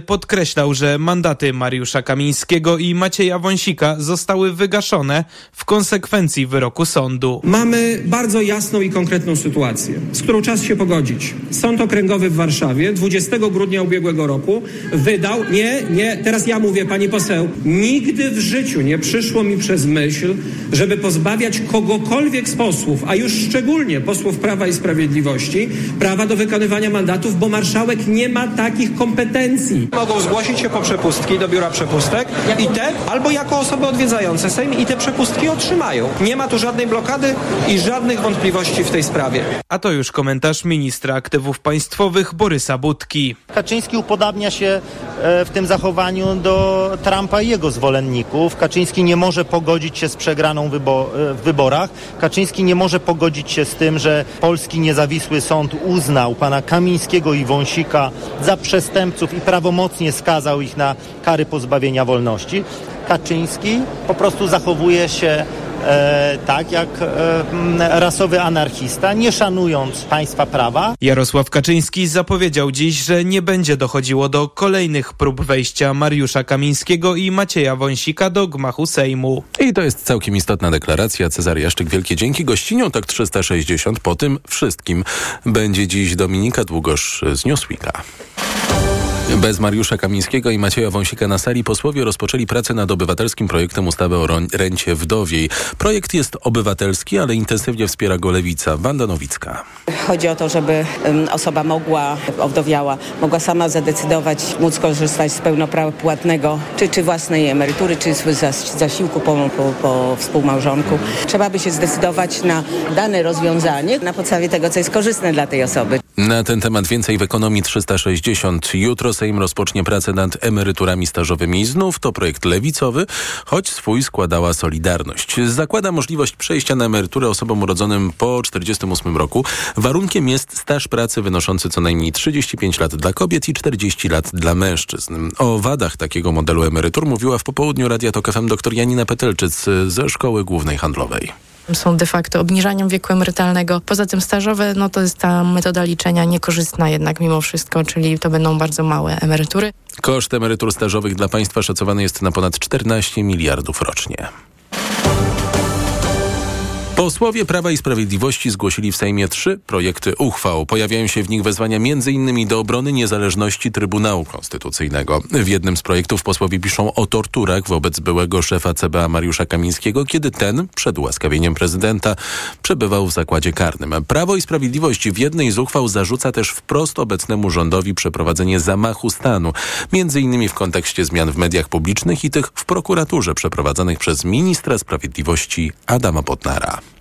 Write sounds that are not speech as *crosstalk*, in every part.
Podkreślał, że mandaty Mariusza Kamińskiego i Macieja Wąsika zostały wygaszone w konsekwencji wyroku sądu. Mamy bardzo jasną i konkretną sytuację, z którą czas się pogodzić. Sąd Okręgowy w Warszawie 20 grudnia ubiegłego roku wydał, nie, nie, teraz ja mówię pani poseł, nigdy w życiu nie przyszło mi przez myśl, żeby pozbawiać kogokolwiek z posłów, a już szczególnie posłów Prawa i Sprawiedliwości, prawa do wykonywania mandatów, bo marszałek nie ma takich kompetencji. Mogą zgłosić się po przepustki do biura przepustek i te, albo jako osoby odwiedzające Sejm i te przepustki otrzymają. Nie ma tu żadnej blokady i żadnych wątpliwości w tej sprawie. A to już komentarz ministra aktywów państwowych Borysa Budki. Kaczyński upodabnia się e, w tym zachowaniu do Trumpa i jego zwolenników. Kaczyński nie może pogodzić się z przegraną wybo e, w wyborach. Kaczyński nie może pogodzić się z tym, że polski niezawisły sąd uznał pana Kamińskiego i Wąsika za przestępców i prawomocnie skazał ich na kary pozbawienia wolności. Kaczyński po prostu zachowuje się e, tak jak e, rasowy anarchista, nie szanując państwa prawa. Jarosław Kaczyński zapowiedział dziś, że nie będzie dochodziło do kolejnych prób wejścia Mariusza Kamińskiego i Macieja Wąsika do gmachu Sejmu. I to jest całkiem istotna deklaracja. Cezary Jaszczyk, wielkie dzięki. Gościnią tak 360 po tym wszystkim będzie dziś Dominika Długosz z Newsweeka. Bez Mariusza Kamińskiego i Macieja Wąsika na sali posłowie rozpoczęli pracę nad obywatelskim projektem ustawy o rencie wdowiej. Projekt jest obywatelski, ale intensywnie wspiera go Lewica. Wanda Nowicka. Chodzi o to, żeby osoba mogła, owdowiała, mogła sama zadecydować, móc korzystać z pełnopłatnego, czy, czy własnej emerytury, czy z zasiłku po, po, po współmałżonku. Trzeba by się zdecydować na dane rozwiązanie na podstawie tego, co jest korzystne dla tej osoby. Na ten temat więcej w Ekonomii 360. Jutro Sejm rozpocznie pracę nad emeryturami stażowymi. Znów to projekt lewicowy, choć swój składała Solidarność. Zakłada możliwość przejścia na emeryturę osobom urodzonym po 48 roku. Warunkiem jest staż pracy wynoszący co najmniej 35 lat dla kobiet i 40 lat dla mężczyzn. O wadach takiego modelu emerytur mówiła w popołudniu Radia Tok FM dr Janina Petelczyc ze Szkoły Głównej Handlowej są de facto obniżaniem wieku emerytalnego. Poza tym stażowe, no to jest ta metoda liczenia niekorzystna jednak mimo wszystko, czyli to będą bardzo małe emerytury. Koszt emerytur stażowych dla państwa szacowany jest na ponad 14 miliardów rocznie. Posłowie Prawa i Sprawiedliwości zgłosili w Sejmie trzy projekty uchwał. Pojawiają się w nich wezwania m.in. do obrony niezależności Trybunału Konstytucyjnego. W jednym z projektów posłowie piszą o torturach wobec byłego szefa CBA Mariusza Kamińskiego, kiedy ten, przed ułaskawieniem prezydenta, przebywał w zakładzie karnym. Prawo i Sprawiedliwość w jednej z uchwał zarzuca też wprost obecnemu rządowi przeprowadzenie zamachu stanu, m.in. w kontekście zmian w mediach publicznych i tych w prokuraturze przeprowadzonych przez ministra sprawiedliwości Adama Potnara.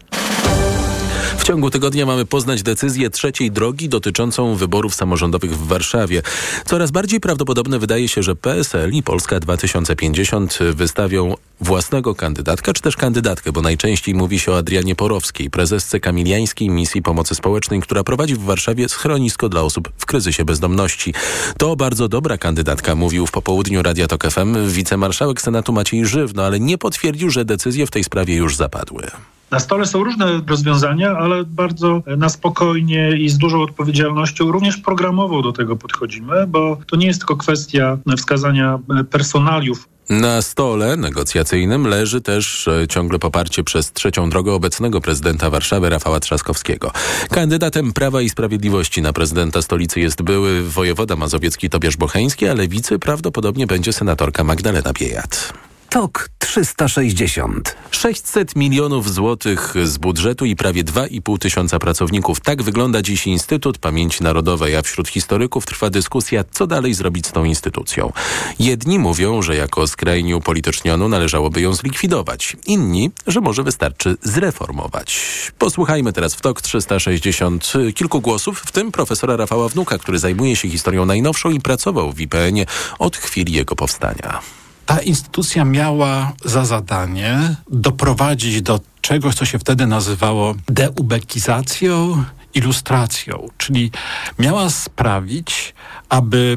W ciągu tygodnia mamy poznać decyzję trzeciej drogi dotyczącą wyborów samorządowych w Warszawie. Coraz bardziej prawdopodobne wydaje się, że PSL i Polska 2050 wystawią własnego kandydatka, czy też kandydatkę, bo najczęściej mówi się o Adrianie Porowskiej, prezesce Kamiliańskiej Misji Pomocy Społecznej, która prowadzi w Warszawie schronisko dla osób w kryzysie bezdomności. To bardzo dobra kandydatka, mówił w popołudniu Radia Tok FM wicemarszałek Senatu Maciej Żywno, ale nie potwierdził, że decyzje w tej sprawie już zapadły. Na stole są różne rozwiązania, ale bardzo na spokojnie i z dużą odpowiedzialnością, również programową do tego podchodzimy, bo to nie jest tylko kwestia wskazania personaliów na stole negocjacyjnym leży też e, ciągle poparcie przez trzecią drogę obecnego prezydenta Warszawy Rafała Trzaskowskiego. Kandydatem Prawa i Sprawiedliwości na prezydenta stolicy jest były wojewoda mazowiecki Tobiasz Bocheński, a lewicy prawdopodobnie będzie senatorka Magdalena Biejat. TOK 360. 600 milionów złotych z budżetu i prawie 2,5 tysiąca pracowników. Tak wygląda dziś Instytut Pamięci Narodowej, a wśród historyków trwa dyskusja, co dalej zrobić z tą instytucją. Jedni mówią, że jako skrajnie upolitycznioną należałoby ją zlikwidować. Inni, że może wystarczy zreformować. Posłuchajmy teraz w TOK 360 kilku głosów, w tym profesora Rafała Wnuka, który zajmuje się historią najnowszą i pracował w IPN-ie od chwili jego powstania. Ta instytucja miała za zadanie doprowadzić do czegoś, co się wtedy nazywało deubekizacją, ilustracją, czyli miała sprawić, aby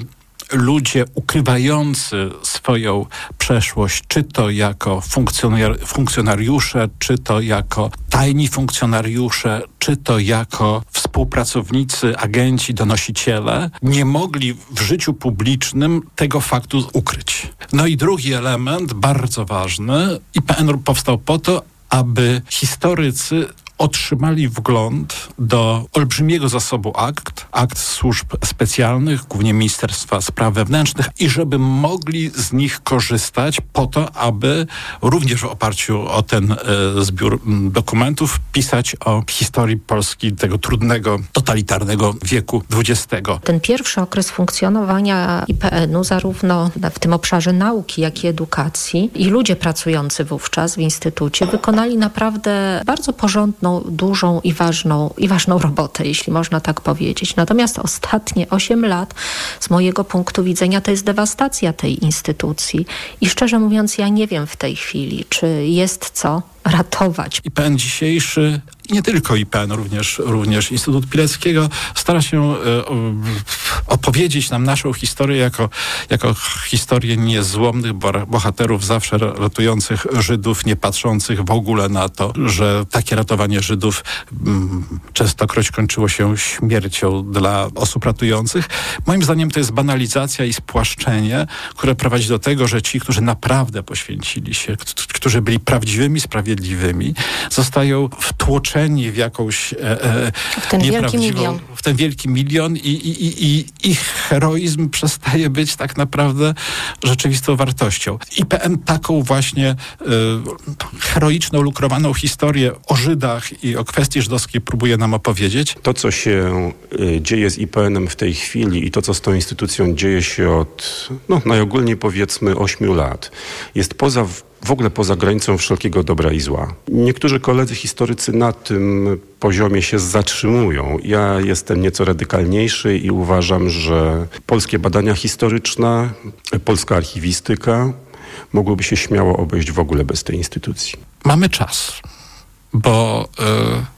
ludzie ukrywający swoją przeszłość, czy to jako funkcjonariusze, czy to jako tajni funkcjonariusze, czy to jako współpracownicy, agenci, donosiciele, nie mogli w życiu publicznym tego faktu ukryć. No i drugi element, bardzo ważny, IPN powstał po to, aby historycy otrzymali wgląd do olbrzymiego zasobu akt, akt służb specjalnych, głównie Ministerstwa Spraw Wewnętrznych i żeby mogli z nich korzystać po to, aby również w oparciu o ten e, zbiór dokumentów pisać o historii Polski tego trudnego, totalitarnego wieku XX. Ten pierwszy okres funkcjonowania IPN-u zarówno w tym obszarze nauki, jak i edukacji i ludzie pracujący wówczas w Instytucie wykonali naprawdę bardzo dużą i ważną, i ważną robotę, jeśli można tak powiedzieć. Natomiast ostatnie 8 lat z mojego punktu widzenia to jest dewastacja tej instytucji. I szczerze mówiąc, ja nie wiem w tej chwili, czy jest co ratować. IPN dzisiejszy nie tylko IPN, również, również Instytut Pileckiego stara się e, opowiedzieć nam naszą historię jako, jako historię niezłomnych bohaterów, zawsze ratujących Żydów, nie patrzących w ogóle na to, że takie ratowanie Żydów mm, częstokroć kończyło się śmiercią dla osób ratujących. Moim zdaniem to jest banalizacja i spłaszczenie, które prowadzi do tego, że ci, którzy naprawdę poświęcili się, którzy byli prawdziwymi, sprawiedliwymi, zostają wtłoczeni w jakąś e, e, w ten wielki milion. w ten wielki milion i, i, i, i ich heroizm *laughs* przestaje być tak naprawdę rzeczywistą wartością. IPN taką właśnie e, heroiczną, lukrowaną historię o Żydach i o kwestii żydowskiej próbuje nam opowiedzieć. To, co się e, dzieje z IPN-em w tej chwili i to, co z tą instytucją dzieje się od, no najogólniej powiedzmy, ośmiu lat, jest poza w ogóle poza granicą wszelkiego dobra i zła. Niektórzy koledzy historycy na tym poziomie się zatrzymują. Ja jestem nieco radykalniejszy i uważam, że polskie badania historyczne, polska archiwistyka mogłyby się śmiało obejść w ogóle bez tej instytucji. Mamy czas, bo... Yy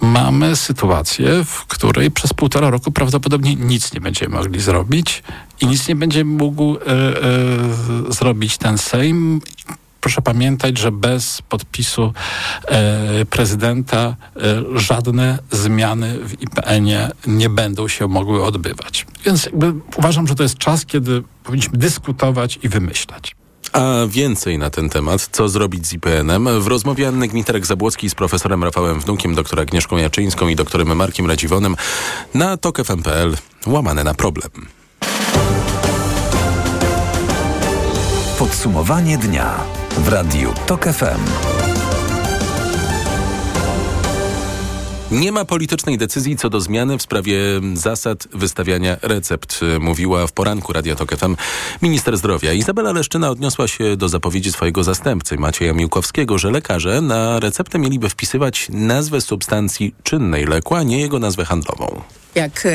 mamy sytuację, w której przez półtora roku prawdopodobnie nic nie będziemy mogli zrobić i nic nie będzie mógł e, e, zrobić ten Sejm. Proszę pamiętać, że bez podpisu e, prezydenta żadne zmiany w IPN-ie nie będą się mogły odbywać. Więc uważam, że to jest czas, kiedy powinniśmy dyskutować i wymyślać. A więcej na ten temat, co zrobić z IPN-em, w rozmowie Anny Gmiterek-Zabłocki z profesorem Rafałem Wnukiem, doktora Agnieszką Jaczyńską i doktorem Markiem Radziwonem na tok.fm.pl łamane na problem. Podsumowanie dnia w Radiu TOK FM. Nie ma politycznej decyzji co do zmiany w sprawie zasad wystawiania recept, mówiła w poranku Radia Tok FM minister zdrowia. Izabela Leszczyna odniosła się do zapowiedzi swojego zastępcy Macieja Miłkowskiego, że lekarze na receptę mieliby wpisywać nazwę substancji czynnej leku, a nie jego nazwę handlową jak e,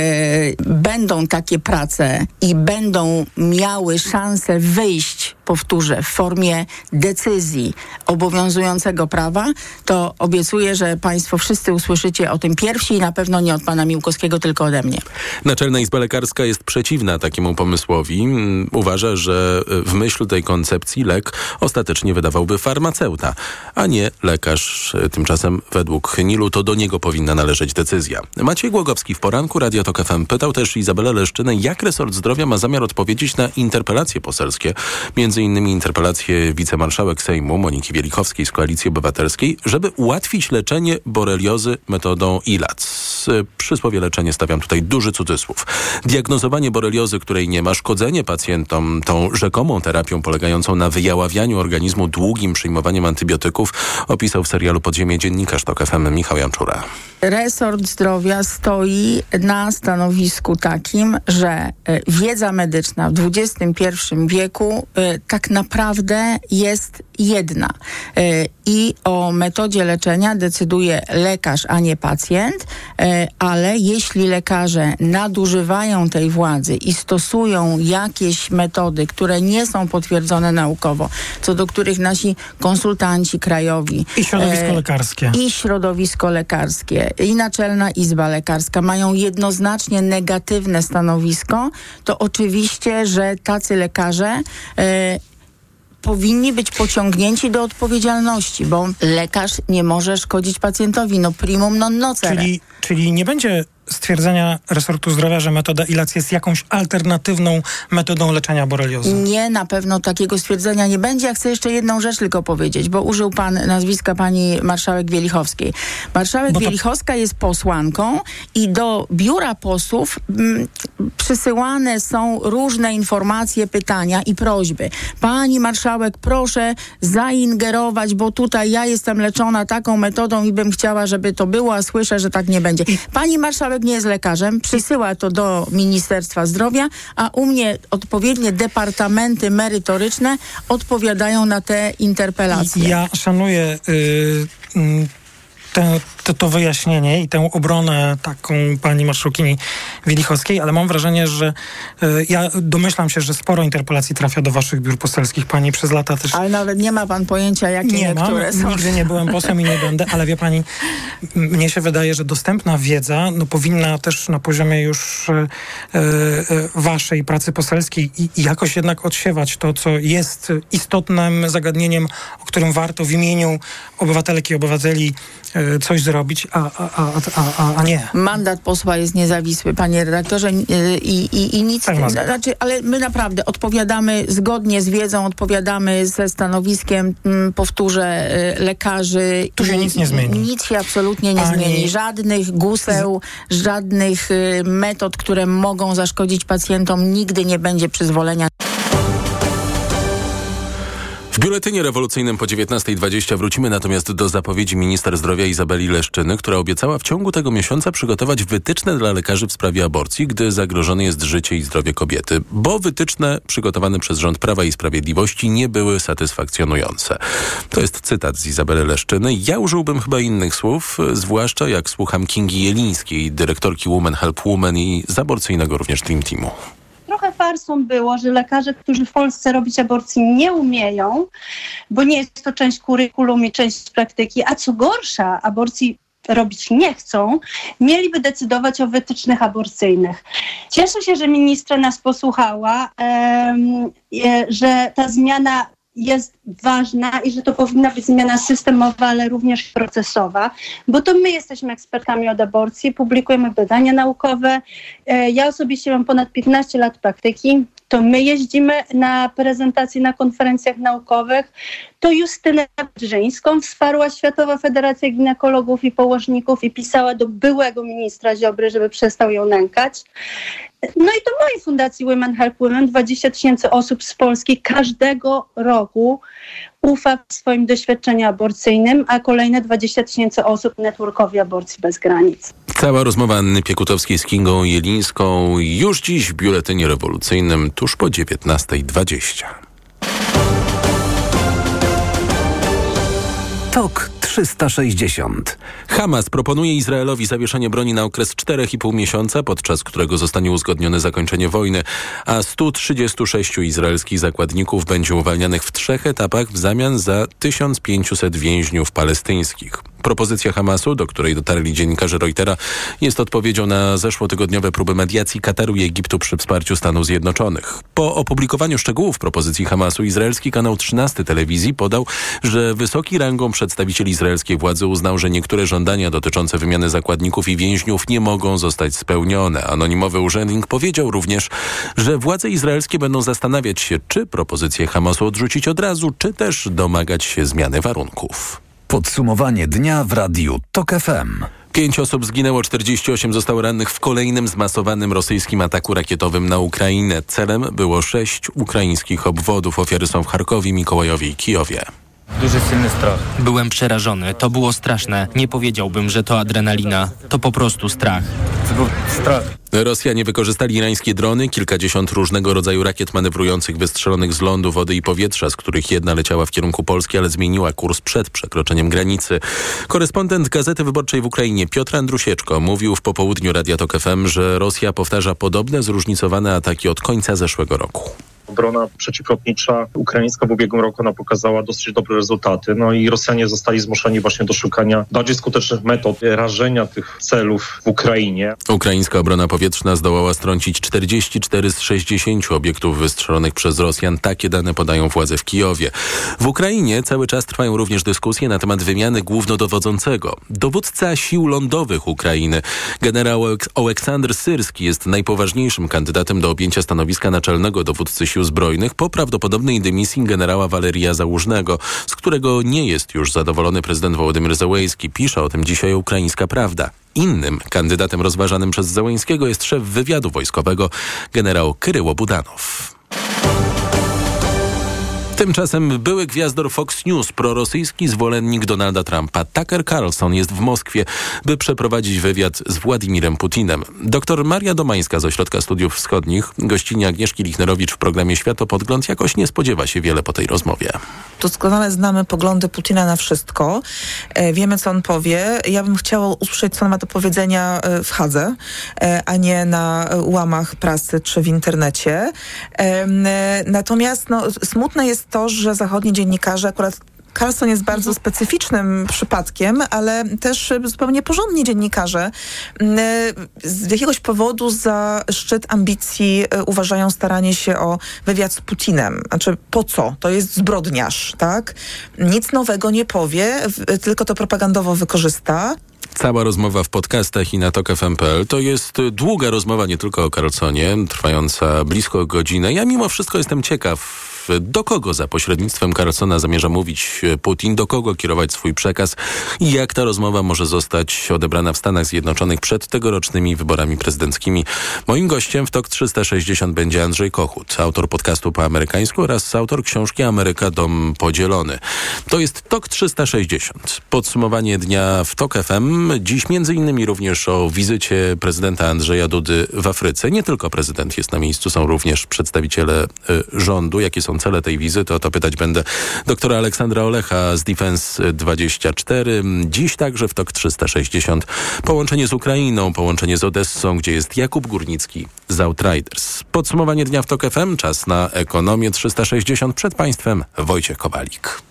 będą takie prace i będą miały szansę wyjść, powtórzę, w formie decyzji obowiązującego prawa, to obiecuję, że Państwo wszyscy usłyszycie o tym pierwsi i na pewno nie od Pana Miłkowskiego, tylko ode mnie. Naczelna Izba Lekarska jest przeciwna takiemu pomysłowi. Mm, uważa, że w myśl tej koncepcji lek ostatecznie wydawałby farmaceuta, a nie lekarz. Tymczasem według Nilu to do niego powinna należeć decyzja. Maciej Głogowski w poranku Radio Tok FM pytał też Izabelę Leszczynę, jak resort zdrowia ma zamiar odpowiedzieć na interpelacje poselskie, między innymi interpelację wicemarszałek Sejmu Moniki Wielichowskiej z Koalicji Obywatelskiej, żeby ułatwić leczenie boreliozy metodą ILAC. Przysłowie leczenie stawiam tutaj duży cudzysłów. Diagnozowanie boreliozy, której nie ma, szkodzenie pacjentom tą rzekomą terapią polegającą na wyjaławianiu organizmu długim przyjmowaniem antybiotyków opisał w serialu Podziemie dziennikarz TOK FM Michał Janczura. Resort zdrowia stoi na stanowisku takim, że e, wiedza medyczna w XXI wieku e, tak naprawdę jest jedna. E, i o metodzie leczenia decyduje lekarz, a nie pacjent, ale jeśli lekarze nadużywają tej władzy i stosują jakieś metody, które nie są potwierdzone naukowo, co do których nasi konsultanci krajowi i środowisko lekarskie. i środowisko lekarskie i Naczelna Izba Lekarska mają jednoznacznie negatywne stanowisko, to oczywiście, że tacy lekarze e, powinni być pociągnięci do odpowiedzialności, bo lekarz nie może szkodzić pacjentowi. No primum non nocere. Czyli, czyli nie będzie stwierdzenia resortu zdrowia, że metoda ILAC jest jakąś alternatywną metodą leczenia boreliozy? Nie, na pewno takiego stwierdzenia nie będzie. Ja chcę jeszcze jedną rzecz tylko powiedzieć, bo użył pan nazwiska pani marszałek Wielichowskiej. Marszałek to... Wielichowska jest posłanką i do biura posłów m, mm, przysyłane są różne informacje, pytania i prośby. Pani marszałek, proszę zaingerować, bo tutaj ja jestem leczona taką metodą i bym chciała, żeby to było, a słyszę, że tak nie będzie. Pani marszałek nie jest lekarzem, przysyła to do Ministerstwa Zdrowia, a u mnie odpowiednie departamenty merytoryczne odpowiadają na te interpelacje. Ja szanuję y, y, tę, to, to wyjaśnienie i tę obronę taką pani marszałkini Wielichowskiej, ale mam wrażenie, że y, ja domyślam się, że sporo interpelacji trafia do waszych biur poselskich. Pani przez lata też... Ale nawet nie ma pan pojęcia, jakie nie niektóre mam, są. Nigdy nie byłem posłem i nie będę, ale wie pani, mnie się wydaje, że dostępna wiedza no, powinna też na poziomie już y, y, waszej pracy poselskiej i, i jakoś jednak odsiewać to, co jest istotnym zagadnieniem, o którym warto w imieniu obywatelek i obywateli coś zrobić, a, a, a, a, nie. Mandat posła jest niezawisły, panie redaktorze, i, i, i nic. Tak, znaczy, ale my naprawdę odpowiadamy zgodnie z wiedzą, odpowiadamy ze stanowiskiem, powtórzę, lekarzy. Tu się nic nie zmieni. Nic się absolutnie nie Ani... zmieni. Żadnych guseł, żadnych metod, które mogą zaszkodzić pacjentom, nigdy nie będzie przyzwolenia. W biuletynie rewolucyjnym po 19.20 wrócimy natomiast do zapowiedzi minister zdrowia Izabeli Leszczyny, która obiecała w ciągu tego miesiąca przygotować wytyczne dla lekarzy w sprawie aborcji, gdy zagrożone jest życie i zdrowie kobiety, bo wytyczne przygotowane przez rząd Prawa i Sprawiedliwości nie były satysfakcjonujące. To jest cytat z Izabeli Leszczyny. Ja użyłbym chyba innych słów, zwłaszcza jak słucham Kingi Jelińskiej, dyrektorki Women Help Women i z aborcyjnego również Dream Teamu trochę farsą było, że lekarze, którzy w Polsce robić aborcji nie umieją, bo nie jest to część kurykulum i część praktyki, a co gorsza, aborcji robić nie chcą, mieliby decydować o wytycznych aborcyjnych. Cieszę się, że ministra nas posłuchała, że ta zmiana jest ważna i że to powinna być zmiana systemowa, ale również procesowa, bo to my jesteśmy ekspertami od aborcji, publikujemy badania naukowe. E, ja osobiście mam ponad 15 lat praktyki. To my jeździmy na prezentacje na konferencjach naukowych. To Justynę Brzeńską wsparła Światowa Federacja Ginekologów i Położników i pisała do byłego ministra Ziobry, żeby przestał ją nękać. No i do mojej fundacji Women Help Women 20 tysięcy osób z Polski każdego roku ufa w swoim doświadczeniu aborcyjnym, a kolejne 20 tysięcy osób networkowi Aborcji Bez Granic. Cała rozmowa Anny Piekutowskiej z Kingą Jelińską już dziś w Biuletynie Rewolucyjnym tuż po 19.20. TOK 360. Hamas proponuje Izraelowi zawieszenie broni na okres 4,5 miesiąca, podczas którego zostanie uzgodnione zakończenie wojny, a 136 izraelskich zakładników będzie uwalnianych w trzech etapach w zamian za 1500 więźniów palestyńskich. Propozycja Hamasu, do której dotarli dziennikarze Reutera, jest odpowiedzią na zeszłotygodniowe próby mediacji Kataru i Egiptu przy wsparciu Stanów Zjednoczonych. Po opublikowaniu szczegółów propozycji Hamasu, izraelski kanał 13 telewizji podał, że wysoki rangą przedstawiciel izraelskiej władzy uznał, że niektóre żądania dotyczące wymiany zakładników i więźniów nie mogą zostać spełnione. Anonimowy urzędnik powiedział również, że władze izraelskie będą zastanawiać się, czy propozycję Hamasu odrzucić od razu, czy też domagać się zmiany warunków. Podsumowanie dnia w radiu TOK FM. Pięć osób zginęło, 48 zostało rannych w kolejnym zmasowanym rosyjskim ataku rakietowym na Ukrainę. Celem było sześć ukraińskich obwodów. Ofiary są w Charkowie, Mikołajowie i Kijowie. Duży silny strach. Byłem przerażony. To było straszne. Nie powiedziałbym, że to adrenalina. To po prostu strach. To był strach. Rosjanie wykorzystali irańskie drony, kilkadziesiąt różnego rodzaju rakiet manewrujących wystrzelonych z lądu, wody i powietrza, z których jedna leciała w kierunku Polski, ale zmieniła kurs przed przekroczeniem granicy. Korespondent Gazety Wyborczej w Ukrainie Piotr Andrusieczko mówił w popołudniu Radia Tok FM, że Rosja powtarza podobne zróżnicowane ataki od końca zeszłego roku. Obrona przeciwlotnicza ukraińska w ubiegłym roku ona pokazała dosyć dobre rezultaty. No i Rosjanie zostali zmuszeni właśnie do szukania bardziej skutecznych metod rażenia tych celów w Ukrainie. Ukraińska obrona powietrzna zdołała strącić 44 z 60 obiektów wystrzelonych przez Rosjan. Takie dane podają władze w Kijowie. W Ukrainie cały czas trwają również dyskusje na temat wymiany głównodowodzącego. Dowódca sił lądowych Ukrainy, generał Oleksandr Syrski jest najpoważniejszym kandydatem do objęcia stanowiska naczelnego dowódcy sił zbrojnych po prawdopodobnej dymisji generała Waleria Załużnego, z którego nie jest już zadowolony prezydent Wołodymyr Zełejski. Pisze o tym dzisiaj ukraińska prawda. Innym kandydatem rozważanym przez Zełęńskiego jest szef wywiadu wojskowego generał Kryło Budanow. Tymczasem były gwiazdor Fox News, prorosyjski zwolennik Donalda Trumpa, Tucker Carlson jest w Moskwie, by przeprowadzić wywiad z Władimirem Putinem. Doktor Maria Domańska z Ośrodka Studiów Wschodnich, gościnie Agnieszki Lichnerowicz w programie Światopodgląd jakoś nie spodziewa się wiele po tej rozmowie. Doskonale znamy poglądy Putina na wszystko. E, wiemy, co on powie. Ja bym chciała usłyszeć, co on ma do powiedzenia e, w Hadze, e, a nie na łamach prasy czy w internecie. Natomiast no, smutne jest to, że zachodni dziennikarze akurat Carlson jest bardzo mhm. specyficznym przypadkiem, ale też zupełnie porządni dziennikarze mm, z jakiegoś powodu za szczyt ambicji e, uważają staranie się o wywiad z Putinem. Znaczy po co? To jest zbrodniarz, tak? Nic nowego nie powie, tylko to propagandowo wykorzysta. Cała rozmowa w podcastach i na tok.fm.pl to jest długa rozmowa nie tylko o Carlsonie, trwająca blisko godzinę. Ja mimo wszystko jestem ciekaw, do kogo za pośrednictwem Carlsona zamierza mówić Putin, do kogo kierować swój przekaz i jak ta rozmowa może zostać odebrana w Stanach Zjednoczonych przed tegorocznymi wyborami prezydenckimi. Moim gościem w TOK 360 będzie Andrzej Kochut, autor podcastu po amerykańsku oraz autor książki Ameryka Dom Podzielony. To jest TOK 360. Podsumowanie dnia w TOK FM. Dziś między innymi również o wizycie prezydenta Andrzeja Dudy w Afryce. Nie tylko prezydent jest na miejscu, są również przedstawiciele y, rządu. Jakie są cele tej wizyty? O to pytać będę doktora Aleksandra Olecha z Defense 24. Dziś także w TOK 360 połączenie z Ukrainą, połączenie z Odessą, gdzie jest Jakub Górnicki z Outriders. Podsumowanie dnia w TOK FM. Czas na ekonomię 360. Przed Państwem Wojciech Kowalik.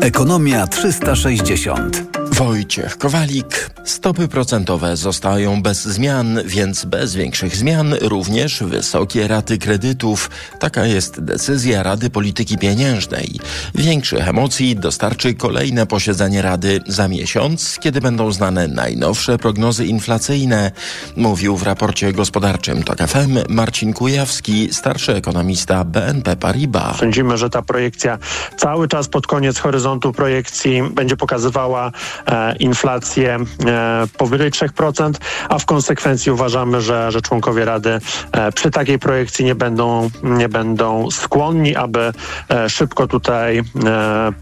Ekonomia 360. Wojciech Kowalik. Stopy procentowe zostają bez zmian, więc bez większych zmian również wysokie raty kredytów. Taka jest decyzja Rady Polityki Pieniężnej. Większych emocji dostarczy kolejne posiedzenie Rady za miesiąc, kiedy będą znane najnowsze prognozy inflacyjne, mówił w raporcie gospodarczym TOK FM Marcin Kujawski, starszy ekonomista BNP Paribas. Sądzimy, że ta projekcja cały czas pod koniec horyzontu projekcji będzie pokazywała inflację e, powyżej 3%, a w konsekwencji uważamy, że, że członkowie Rady e, przy takiej projekcji nie będą, nie będą skłonni, aby szybko tutaj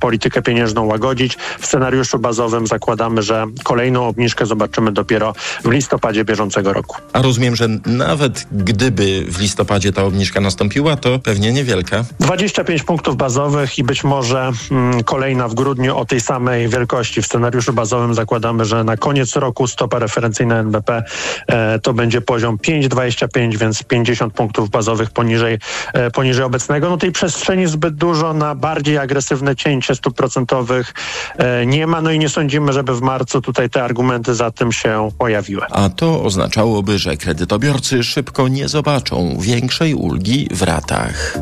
politykę pieniężną łagodzić. W scenariuszu bazowym zakładamy, że kolejną obniżkę zobaczymy dopiero w listopadzie bieżącego roku. A rozumiem, że nawet gdyby w listopadzie ta obniżka nastąpiła, to pewnie niewielka. 25 punktów bazowych i być może mm, kolejna w grudniu o tej samej wielkości w scenariuszu bazowym zakładamy, że na koniec roku stopa referencyjna NBP e, to będzie poziom 5,25, więc 50 punktów bazowych poniżej, e, poniżej obecnego. No tej przestrzeni zbyt dużo na bardziej agresywne cięcie stóp procentowych e, nie ma, no i nie sądzimy, żeby w marcu tutaj te argumenty za tym się pojawiły. A to oznaczałoby, że kredytobiorcy szybko nie zobaczą większej ulgi w ratach.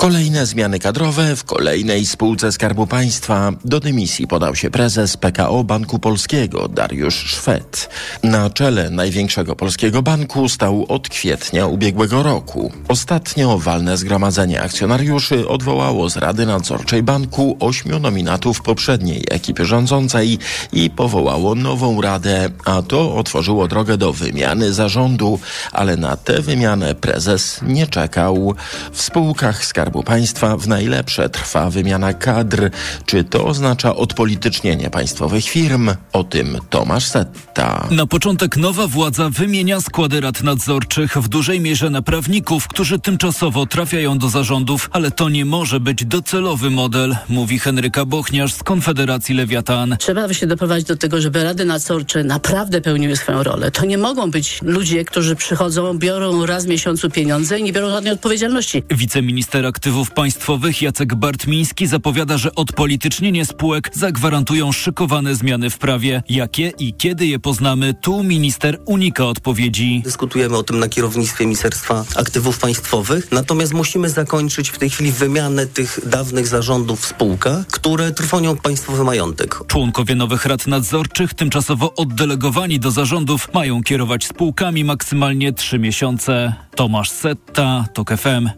Kolejne zmiany kadrowe w kolejnej spółce Skarbu Państwa. Do dymisji podał się prezes PKO Banku Polskiego Dariusz Szwed. Na czele największego polskiego banku stał od kwietnia ubiegłego roku. Ostatnio walne zgromadzenie akcjonariuszy odwołało z Rady Nadzorczej Banku ośmiu nominatów poprzedniej ekipy rządzącej i powołało nową radę, a to otworzyło drogę do wymiany zarządu, ale na tę wymianę prezes nie czekał. W spółkach Skarbu Skarbu Państwa w najlepsze trwa wymiana kadr. Czy to oznacza odpolitycznienie państwowych firm? O tym Tomasz Setta. Na początek nowa władza wymienia składy rad nadzorczych w dużej mierze na prawników, którzy tymczasowo trafiają do zarządów, ale to nie może być docelowy model, mówi Henryka Bochniarz z Konfederacji Lewiatan. Trzeba się doprowadzić do tego, żeby rady nadzorcze naprawdę pełniły swoją rolę. To nie mogą być ludzie, którzy przychodzą, biorą raz w miesiącu pieniądze i nie biorą żadnej odpowiedzialności. Wiceminister aktywów państwowych Jacek Bartmiński zapowiada, że odpolitycznienie spółek zagwarantują szykowane zmiany w prawie. Jakie i kiedy je poznamy, tu minister unika odpowiedzi. Dyskutujemy o tym na kierownictwie Ministerstwa Aktywów Państwowych, natomiast musimy zakończyć w tej chwili wymianę tych dawnych zarządów w spółkach, które trwonią państwowy majątek. Członkowie nowych rad nadzorczych, tymczasowo oddelegowani do zarządów, mają kierować spółkami maksymalnie trzy miesiące. Tomasz Setta, TOK FM.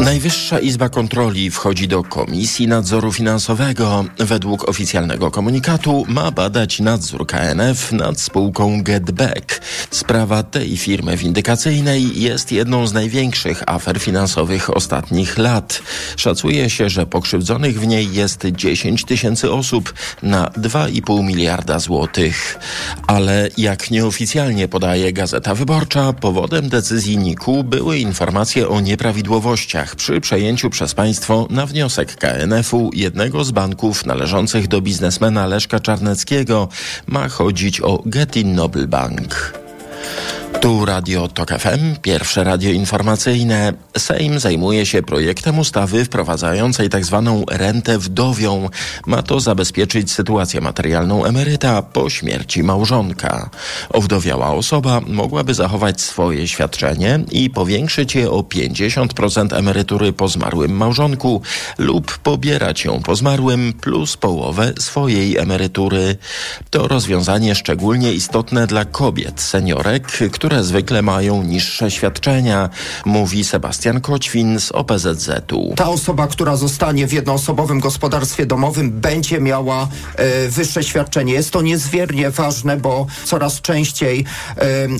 Najwyższa Izba Kontroli wchodzi do Komisji Nadzoru Finansowego. Według oficjalnego komunikatu ma badać nadzór KNF nad spółką GetBack. Sprawa tej firmy windykacyjnej jest jedną z największych afer finansowych ostatnich lat. Szacuje się, że pokrzywdzonych w niej jest 10 tysięcy osób na 2,5 miliarda złotych. Ale jak nieoficjalnie podaje Gazeta Wyborcza, powodem decyzji NIK-u były informacje o nieprawidłowościach przy przejęciu przez państwo na wniosek KNF-u jednego z banków należących do biznesmena Leszka Czarneckiego. Ma chodzić o Getin Noble Bank. Tu Radio TOK FM, pierwsze radio informacyjne. Sejm zajmuje się projektem ustawy wprowadzającej tzw. Tak rentę wdowią. Ma to zabezpieczyć sytuację materialną emeryta po śmierci małżonka. Owdowiała osoba mogłaby zachować swoje świadczenie i powiększyć je o 50% emerytury po zmarłym małżonku lub pobierać ją po zmarłym plus połowę swojej emerytury. To rozwiązanie szczególnie istotne dla kobiet, seniorek, które zwykle mają niższe świadczenia, mówi Sebastian Koćwin z OPZZ-u. Ta osoba, która zostanie w jednoosobowym gospodarstwie domowym, będzie miała e, wyższe świadczenie. Jest to niezmiernie ważne, bo coraz częściej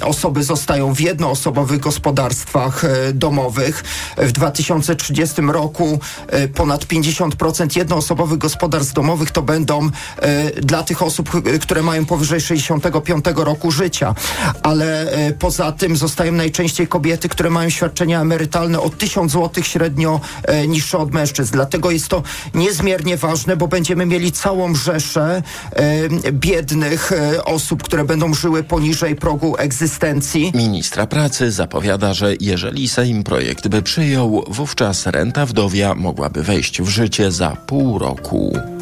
e, osoby zostają w jednoosobowych gospodarstwach e, domowych. W 2030 roku ponad 50% jednoosobowych gospodarstw domowych to będą dla tych osób, które mają powyżej 65 roku życia. Ale poza tym zostają najczęściej kobiety, które mają świadczenia emerytalne o 1000 zł średnio e, niższe od mężczyzn. Dlatego jest to niezmiernie ważne, bo będziemy mieli całą rzeszę e, biednych e, osób, które będą żyły poniżej progu egzystencji. Ministra pracy zapowiada, że jeżeli Sejm projekt by przyjął, wówczas renta wdowia mogłaby wejść w życie za pół roku.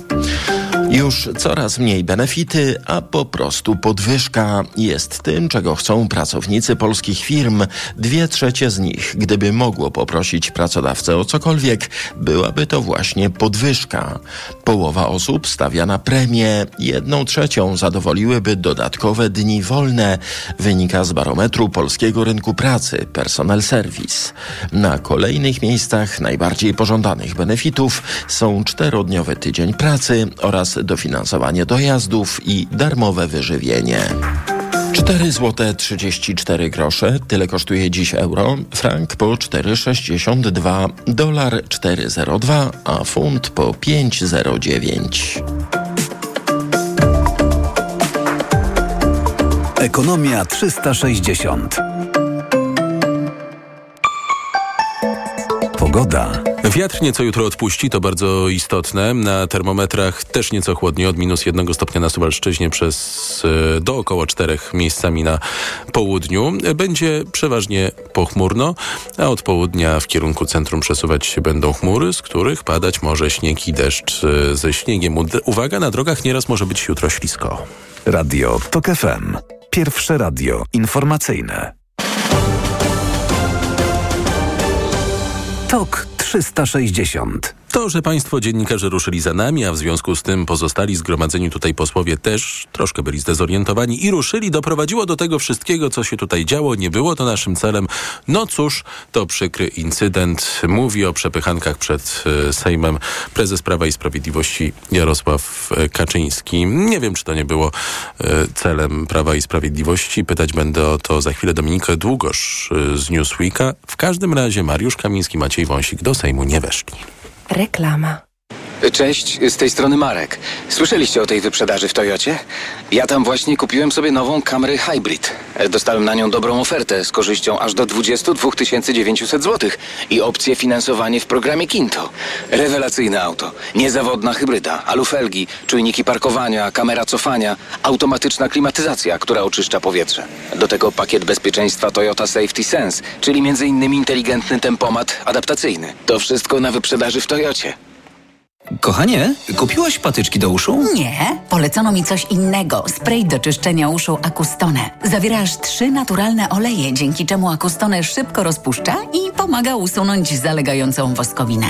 Już coraz mniej benefity, a po prostu podwyżka jest tym, czego chcą pracownicy polskich firm. Dwie trzecie z nich, gdyby mogło poprosić pracodawcę o cokolwiek, byłaby to właśnie podwyżka. Połowa osób stawia na premię, jedną trzecią zadowoliłyby dodatkowe dni wolne, wynika z barometru polskiego rynku pracy Personal Service. Na kolejnych miejscach najbardziej pożądanych benefitów są czterodniowy tydzień pracy oraz dofinansowanie dojazdów i darmowe wyżywienie. 4 zł 34 grosze, tyle kosztuje dziś euro, frank po 4,62, dolar 4,02, a funt po 5,09. Ekonomia 360. Pogoda. Wiatr nieco jutro odpuści, to bardzo istotne. Na termometrach też nieco chłodniej, od minus jednego stopnia na Suwalszczyźnie przez e, do około czterech miejscami na południu. Będzie przeważnie pochmurno, a od południa w kierunku centrum przesuwać się będą chmury, z których padać może śnieg i deszcz e, ze śniegiem. Uwaga, na drogach nieraz może być jutro ślisko. Radio TOK FM. Pierwsze radio informacyjne. TOK 360. To, że państwo dziennikarze ruszyli za nami, a w związku z tym pozostali zgromadzeni tutaj posłowie też troszkę byli zdezorientowani i ruszyli, doprowadziło do tego wszystkiego, co się tutaj działo. Nie było to naszym celem. No cóż, to przykry incydent. Mówi o przepychankach przed e, Sejmem prezes Prawa i Sprawiedliwości Jarosław e, Kaczyński. Nie wiem, czy to nie było e, celem Prawa i Sprawiedliwości. Pytać będę o to za chwilę Dominikę Długosz z Newsweeka. W każdym razie Mariusz Kamiński, Maciej Wąsik do Sejmu nie weszli. Reklama. Cześć, z tej strony Marek. Słyszeliście o tej wyprzedaży w Toyocie? Ja tam właśnie kupiłem sobie nową Camry Hybrid. Dostałem na nią dobrą ofertę z korzyścią aż do 22 900 zł i opcję finansowanie w programie Kinto. Rewelacyjne auto, niezawodna hybryda, alufelgi, czujniki parkowania, kamera cofania, automatyczna klimatyzacja, która oczyszcza powietrze. Do tego pakiet bezpieczeństwa Toyota Safety Sense, czyli m.in. inteligentny tempomat adaptacyjny. To wszystko na wyprzedaży w Toyocie. Kochanie, kupiłaś patyczki do uszu? Nie, polecono mi coś innego. Spray do czyszczenia uszu Akustone. Zawiera aż trzy naturalne oleje, dzięki czemu Akustone szybko rozpuszcza i pomaga usunąć zalegającą woskowinę.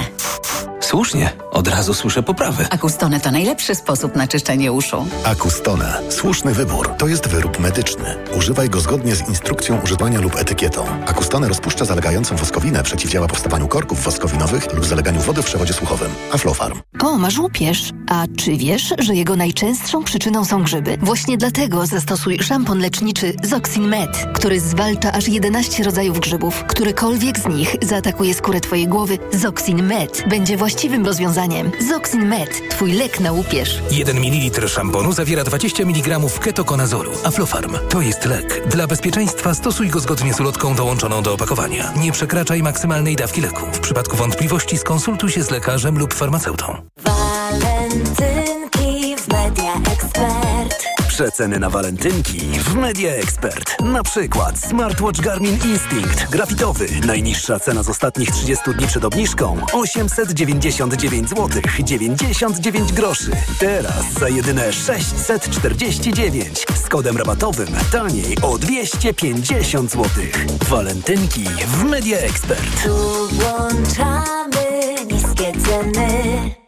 Słusznie, od razu słyszę poprawy. Akustone to najlepszy sposób na czyszczenie uszu. Akustone. Słuszny wybór. To jest wyrób medyczny. Używaj go zgodnie z instrukcją używania lub etykietą. Akustone rozpuszcza zalegającą woskowinę, przeciwdziała powstawaniu korków woskowinowych lub zaleganiu wody w przewodzie słuchowym. Aflofarm. O, masz łupież. A czy wiesz, że jego najczęstszą przyczyną są grzyby? Właśnie dlatego zastosuj szampon leczniczy Zoxin Med, który zwalcza aż 11 rodzajów grzybów. Którykolwiek z nich zaatakuje skórę twojej głowy, Zoxin Med będzie właściwym rozwiązaniem. Zoxin Med, twój lek na łupież. 1 ml szamponu zawiera 20 mg ketokonazoru. Aflofarm to jest lek. Dla bezpieczeństwa stosuj go zgodnie z ulotką dołączoną do opakowania. Nie przekraczaj maksymalnej dawki leku. W przypadku wątpliwości skonsultuj się z lekarzem lub farmaceutą. Expert. Przeceny na walentynki w Media Expert. Na przykład smartwatch Garmin Instinct grafitowy. Najniższa cena z ostatnich 30 dni przed obniżką 899 zł 99 groszy. Teraz za jedyne 649 z kodem rabatowym taniej o 250 zł. Walentynki w Media Expert. Tu włączamy niskie ceny.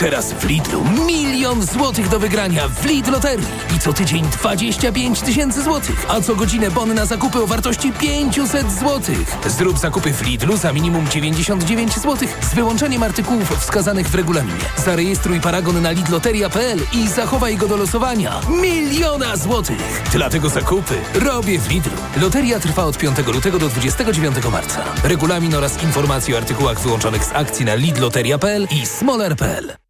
Teraz w Lidlu milion złotych do wygrania w Lidl Loterii. I co tydzień 25 tysięcy złotych. A co godzinę bon na zakupy o wartości 500 złotych. Zrób zakupy w Lidlu za minimum 99 złotych z wyłączeniem artykułów wskazanych w regulaminie. Zarejestruj paragon na lidloteria.pl i zachowaj go do losowania. Miliona złotych. Dlatego zakupy robię w Lidlu. Loteria trwa od 5 lutego do 29 marca. Regulamin oraz informacje o artykułach wyłączonych z akcji na lidloteria.pl i smoler.pl.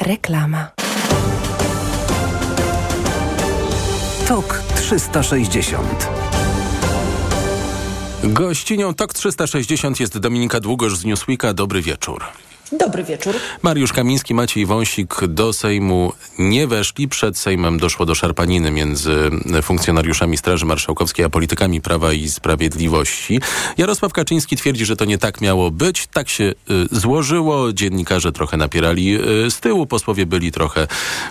Reklama. TOK 360 Gościnią TOK 360 jest Dominika Długosz z Newsweeka. Dobry wieczór. Dobry wieczór. Mariusz Kamiński, Maciej Wąsik do Sejmu nie weszli. Przed Sejmem doszło do szarpaniny między funkcjonariuszami Straży Marszałkowskiej a politykami Prawa i Sprawiedliwości. Jarosław Kaczyński twierdzi, że to nie tak miało być. Tak się y, złożyło. Dziennikarze trochę napierali y, z tyłu. Posłowie byli trochę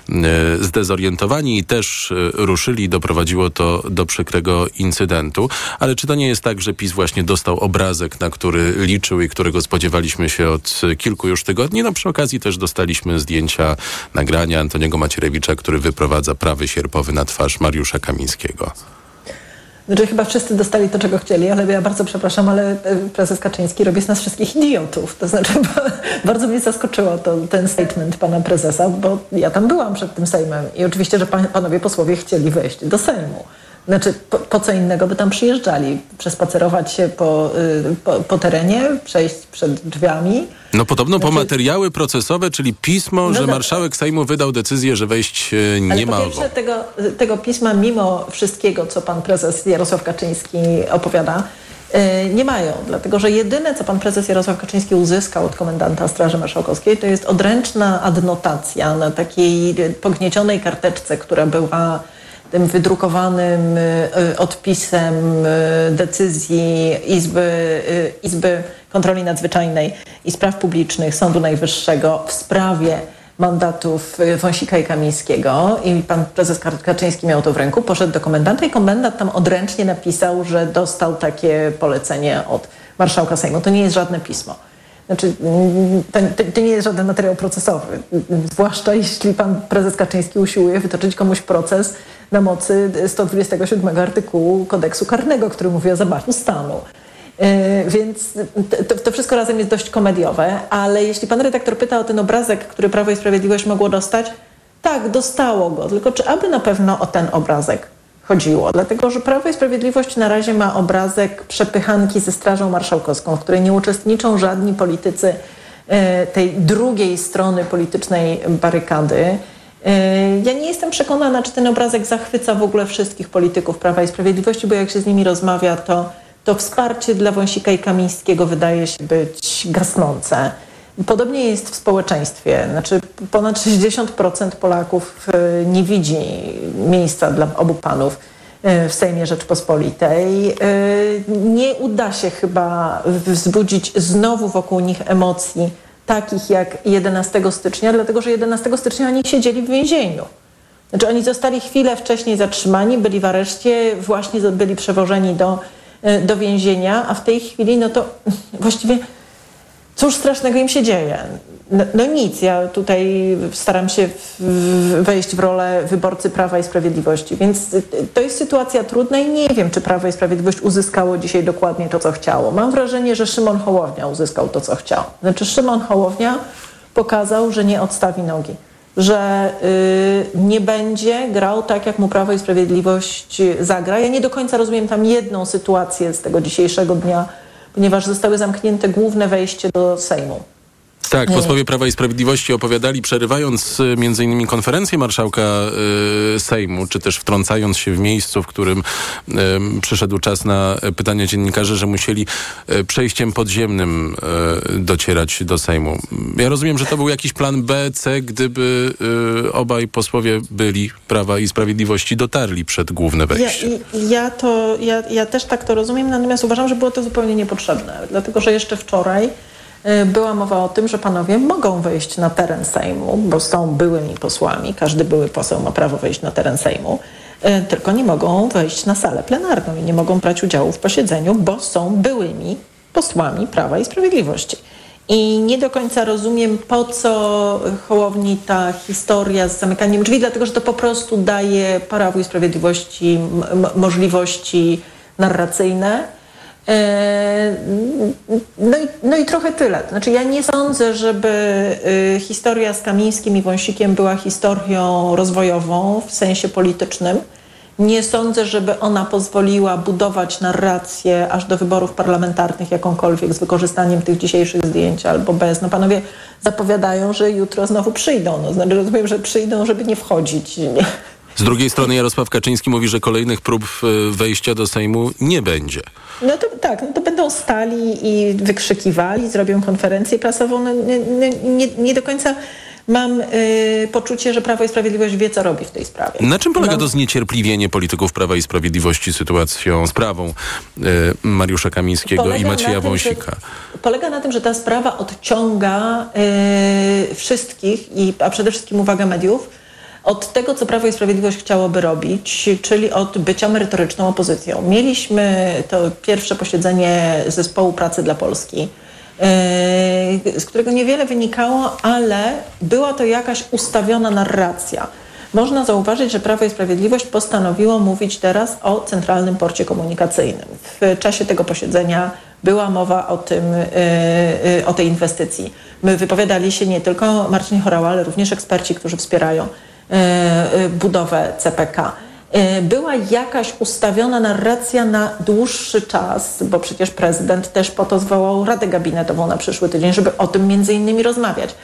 y, zdezorientowani i też ruszyli. Doprowadziło to do przykrego incydentu. Ale czy to nie jest tak, że PiS właśnie dostał obrazek, na który liczył i którego spodziewaliśmy się od kilku już tygodni. No przy okazji też dostaliśmy zdjęcia, nagrania Antoniego Macierewicza, który wyprowadza prawy sierpowy na twarz Mariusza Kamińskiego. Znaczy chyba wszyscy dostali to, czego chcieli, ale ja bardzo przepraszam, ale e, prezes Kaczyński robi z nas wszystkich idiotów. To znaczy *laughs* bardzo mnie zaskoczyło to, ten statement pana prezesa, bo ja tam byłam przed tym Sejmem i oczywiście, że pan, panowie posłowie chcieli wejść do Sejmu. Znaczy, po, po, co innego by tam przyjeżdżali? Przespacerować się po, y, po, po, terenie, przejść przed drzwiami? No podobno znaczy... po materiały procesowe, czyli pismo, no że dobrze. marszałek Sejmu wydał decyzję, że wejść e, nie Ale ma. Po pierwsze, tego, tego pisma, mimo wszystkiego, co pan prezes Jarosław Kaczyński opowiada, E, nie mają, dlatego że jedyne, co pan prezes Jarosław Kaczyński uzyskał od komendanta Straży Marszałkowskiej, to jest odręczna adnotacja na takiej pogniecionej karteczce, która była tym wydrukowanym e, odpisem e, decyzji Izby, Izby Kontroli Nadzwyczajnej i Spraw Publicznych Sądu Najwyższego w sprawie mandatów Wąsika i Kamińskiego i pan prezes Kaczyński miał to w ręku, poszedł do komendanta i komendant tam odręcznie napisał, że dostał takie polecenie od marszałka Sejmu. To nie jest żadne pismo. Znaczy, to, to, nie jest żaden materiał procesowy, zwłaszcza jeśli pan prezes Kaczyński usiłuje wytoczyć komuś proces na mocy 127 artykułu kodeksu karnego, który mówi o zamachu stanu. E, więc to, to, wszystko razem jest dość komediowe, ale jeśli pan redaktor pyta o ten obrazek, który Prawo i Sprawiedliwość mogło dostać, tak, dostało go, tylko czy aby na pewno o ten obrazek chodziło? Dlatego, że Prawo i Sprawiedliwość na razie ma obrazek przepychanki ze Strażą Marszałkowską, w której nie uczestniczą żadni politycy e, tej drugiej strony politycznej barykady. E, ja nie jestem przekonana, czy ten obrazek zachwyca w ogóle wszystkich polityków Prawa i Sprawiedliwości, bo jak się z nimi rozmawia, to to wsparcie dla Wąsika i Kamińskiego wydaje się być gasnące. Podobnie jest w społeczeństwie. Znaczy ponad 60% Polaków e, nie widzi miejsca dla obu panów e, w Sejmie Rzeczpospolitej. E, nie uda się chyba wzbudzić znowu wokół nich emocji takich jak 11 stycznia, dlatego że 11 stycznia oni siedzieli w więzieniu. Znaczy oni zostali chwilę wcześniej zatrzymani, byli w areszcie, właśnie byli przewożeni do do więzienia, a w tej chwili no to *laughs* właściwie cóż strasznego im się dzieje? No, no nic, ja tutaj staram się wejść w rolę wyborcy Prawa i Sprawiedliwości, więc to jest sytuacja trudna i nie wiem, czy Prawo i Sprawiedliwość uzyskało dzisiaj dokładnie to, co chciało. Mam wrażenie, że Szymon Hołownia uzyskał to, co chciał. Znaczy Szymon Hołownia pokazał, że nie odstawi nogi że y, nie będzie grał tak, jak mu Prawo i Sprawiedliwość zagra. Ja nie do końca rozumiem tam jedną sytuację z tego dzisiejszego dnia, ponieważ zostały zamknięte główne wejście do Sejmu. Tak, posłowie Prawa i Sprawiedliwości opowiadali, przerywając y, między innymi konferencję marszałka y, Sejmu, czy też wtrącając się w miejscu, w którym y, przyszedł czas na pytania dziennikarzy, że musieli y, przejściem podziemnym docierać do Sejmu. Ja rozumiem, że to był jakiś plan B, C, gdyby obaj posłowie byli Prawa i Sprawiedliwości dotarli przed główne wejście. Ja, ja, to, ja, ja też tak to rozumiem, natomiast uważam, że było to zupełnie niepotrzebne, dlatego że jeszcze wczoraj była mowa o tym, że panowie mogą wejść na teren Sejmu, bo są byłymi posłami. Każdy były poseł ma prawo wejść na teren Sejmu, y, tylko nie mogą wejść na salę plenarną i nie mogą brać udziału w posiedzeniu, bo są byłymi posłami Prawa i Sprawiedliwości. I nie do końca rozumiem, po co Hołowni ta historia z zamykaniem drzwi, dlatego że to po prostu daje Prawu i Sprawiedliwości możliwości narracyjne E, no i, no i trochę tyle. Znaczy ja nie sądzę, żeby y, historia z Kamińskim i Wąsikiem była historią rozwojową w sensie politycznym. Nie sądzę, żeby ona pozwoliła budować narrację aż do wyborów parlamentarnych jakąkolwiek z wykorzystaniem tych dzisiejszych zdjęć albo bez. No panowie zapowiadają, że jutro znowu przyjdą. No, znaczy rozumiem, że przyjdą, żeby nie wchodzić. Nie. Z drugiej strony Jarosław Kaczyński mówi, że kolejnych prób e, wejścia do Sejmu nie będzie. No to tak, no to będą stali i wykrzykiwali, zrobią konferencję prasową. No, nie, nie, nie do końca mam y, poczucie, że Prawo i Sprawiedliwość wie, co robi w tej sprawie. Na czym polega no. to zniecierpliwienie polityków Prawa i Sprawiedliwości sytuacją, sprawą y, Mariusza Kamińskiego polega i Macieja Wąsika? Polega na tym, że ta sprawa odciąga y, wszystkich, i, a przede wszystkim uwaga mediów, od tego, co Prawo i Sprawiedliwość chciałoby robić, czyli od bycia merytoryczną opozycją. Mieliśmy to pierwsze posiedzenie Zespołu Pracy dla Polski, yy, z którego niewiele wynikało, ale była to jakaś ustawiona narracja. Można zauważyć, że Prawo i Sprawiedliwość postanowiło mówić teraz o centralnym porcie komunikacyjnym. W czasie tego posiedzenia była mowa o, tym, yy, yy, o tej inwestycji. My wypowiadali się nie tylko Marcin Chorała, ale również eksperci, którzy wspierają E, e, budowę CPK. E, była jakaś ustawiona narracja na dłuższy czas, bo przecież prezydent też po to zwołał Radę Gabinetową na przyszły tydzień, żeby o tym między innymi rozmawiać.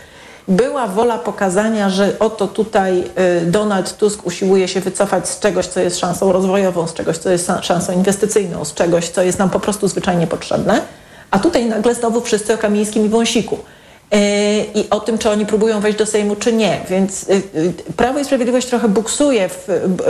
była wola pokazania, że oto tutaj Donald Tusk usiłuje się wycofać z czegoś, co jest szansą rozwojową, z czegoś, co jest szansą inwestycyjną, z czegoś, co jest nam po prostu zwyczajnie potrzebne, a tutaj nagle znowu wszyscy o Kamińskim i Wąsiku. Y, I o tym, czy oni próbują wejść do Sejmu, czy nie. Więc y, y, Prawo i Sprawiedliwość trochę buksuje w,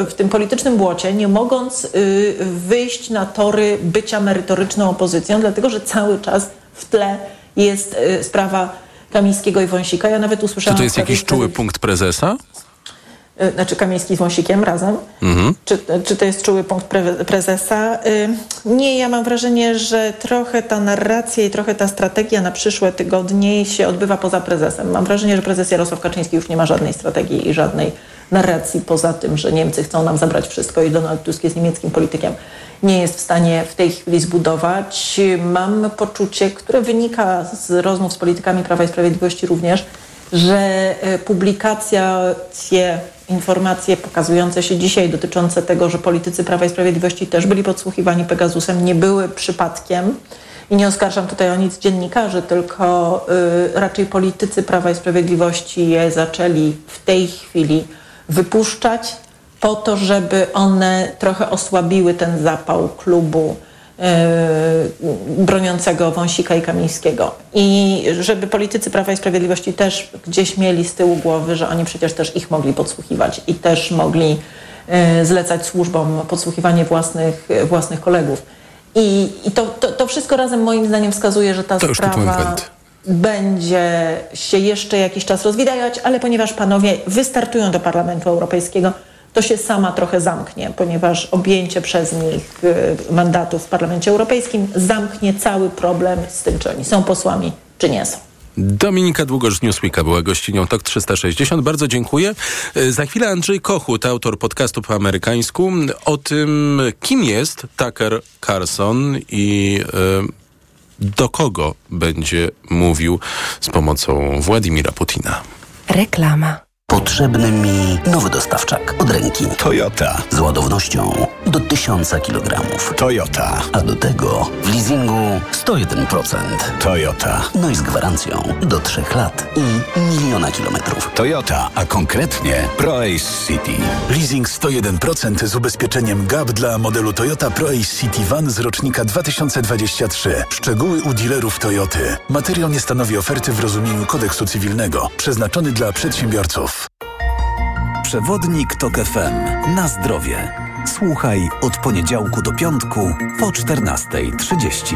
w tym politycznym błocie, nie mogąc y, wyjść na tory bycia merytoryczną opozycją, dlatego że cały czas w tle jest sprawa Kamińskiego i Wąsika. Ja nawet Czy usłyszałam... to jest jakiś czuły punkt prezesa? Y, Znaczy Kamiński z Wąsikiem razem. Mhm. Czy, czy to jest czuły punkt pre, prezesa? Y, Nie, ja mam wrażenie, że trochę ta narracja i trochę ta strategia na przyszłe tygodnie się odbywa poza prezesem. Mam wrażenie, że prezes Jarosław Kaczyński już nie ma żadnej strategii i żadnej narracji poza tym, że Niemcy chcą nam zabrać wszystko i Donald Tusk jest niemieckim politykiem. Nie jest w stanie w tej chwili zbudować. Mam poczucie, które wynika z rozmów z politykami Prawa i Sprawiedliwości również, że e, publikacje, informacje pokazujące się dzisiaj dotyczące tego, że politycy Prawa i Sprawiedliwości też byli podsłuchiwani Pegasusem, nie były przypadkiem. I nie oskarżam tutaj o nic dziennikarzy, tylko y, raczej politycy Prawa i Sprawiedliwości je zaczęli w tej chwili wypuszczać po to, żeby one trochę osłabiły ten zapał klubu broniącego Wąsika i Kamińskiego. I żeby politycy Prawa i Sprawiedliwości też gdzieś mieli z tyłu głowy, że oni przecież też ich mogli podsłuchiwać i też mogli y, zlecać służbom podsłuchiwanie własnych, własnych kolegów. I, i to, to, to wszystko razem moim zdaniem wskazuje, że ta To sprawa będzie się jeszcze jakiś czas rozwijać, ale ponieważ panowie wystartują do Parlamentu Europejskiego, to się sama trochę zamknie, ponieważ objęcie przez nich y, mandatów w Parlamencie Europejskim zamknie cały problem z tym, czy oni są posłami, czy nie są. Dominika Długosz z Newsweeka była gościnią TOK 360. Bardzo dziękuję. E, Za chwilę Andrzej Kochut, autor podcastu po amerykańsku, o tym, kim jest Tucker Carlson i e, do kogo będzie mówił z pomocą Władimira Putina. Reklama. Potrzebny mi nowy dostawczak od ręki. Toyota. Z ładownością do 1000 kg. Toyota. A do tego w leasingu 101%. Toyota. No i z gwarancją do 3 lat i miliona kilometrów. Toyota, a konkretnie ProAce City. Leasing 101% z ubezpieczeniem GAP dla modelu Toyota ProAce City Van z rocznika 2023. Szczegóły u dealerów Toyoty. Materiał nie stanowi oferty w rozumieniu kodeksu cywilnego, przeznaczony dla przedsiębiorców. Przewodnik TOK FM. Na zdrowie. Słuchaj od poniedziałku do piątku po 14.30.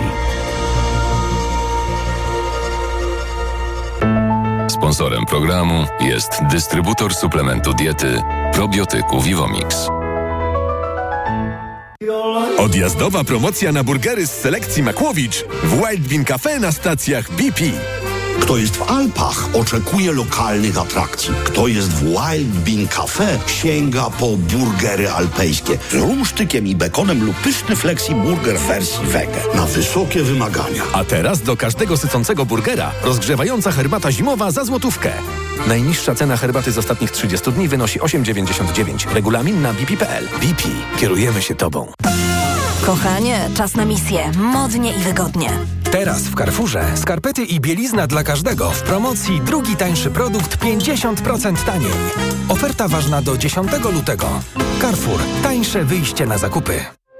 Sponsorem programu jest dystrybutor suplementu diety probiotyku Vivomix. Odjazdowa promocja na burgery z selekcji Makłowicz w Wild Bean Cafe na stacjach BP. Kto jest w Alpach, oczekuje lokalnych atrakcji. Kto jest w Wild Bean Cafe, sięga po burgery alpejskie z rumsztykiem i bekonem lub pyszny flexi burger w wersji wege. Na wysokie wymagania. A teraz do każdego sycącego burgera rozgrzewająca herbata zimowa za złotówkę. Najniższa cena herbaty z ostatnich 30 dni wynosi 8,99. Regulamin na bp.pl. BP. Kierujemy się Tobą. Kochanie, czas na misję. Modnie i wygodnie. Teraz w Carrefourze skarpety i bielizna dla każdego w promocji drugi tańszy produkt 50% taniej. Oferta ważna do 10 lutego. Carrefour. Tańsze wyjście na zakupy.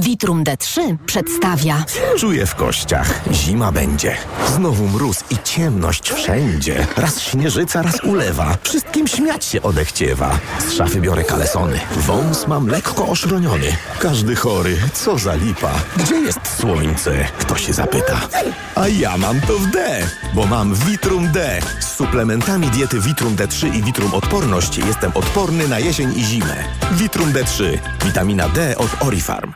Vitrum D3 przedstawia Czuję w kościach. Zima będzie. Znowu mróz i ciemność wszędzie. Raz śnieżyca, raz ulewa. Wszystkim śmiać się odechciewa. Z szafy biorę kalesony. Wąs mam lekko oszroniony. Każdy chory. Co za lipa. Gdzie jest słońce? Kto się zapyta. A ja mam to w D, bo mam Vitrum D. Z suplementami diety Vitrum D3 i Vitrum Odporność jestem odporny na jesień i zimę. Vitrum D3. Witamina D od Orifarm.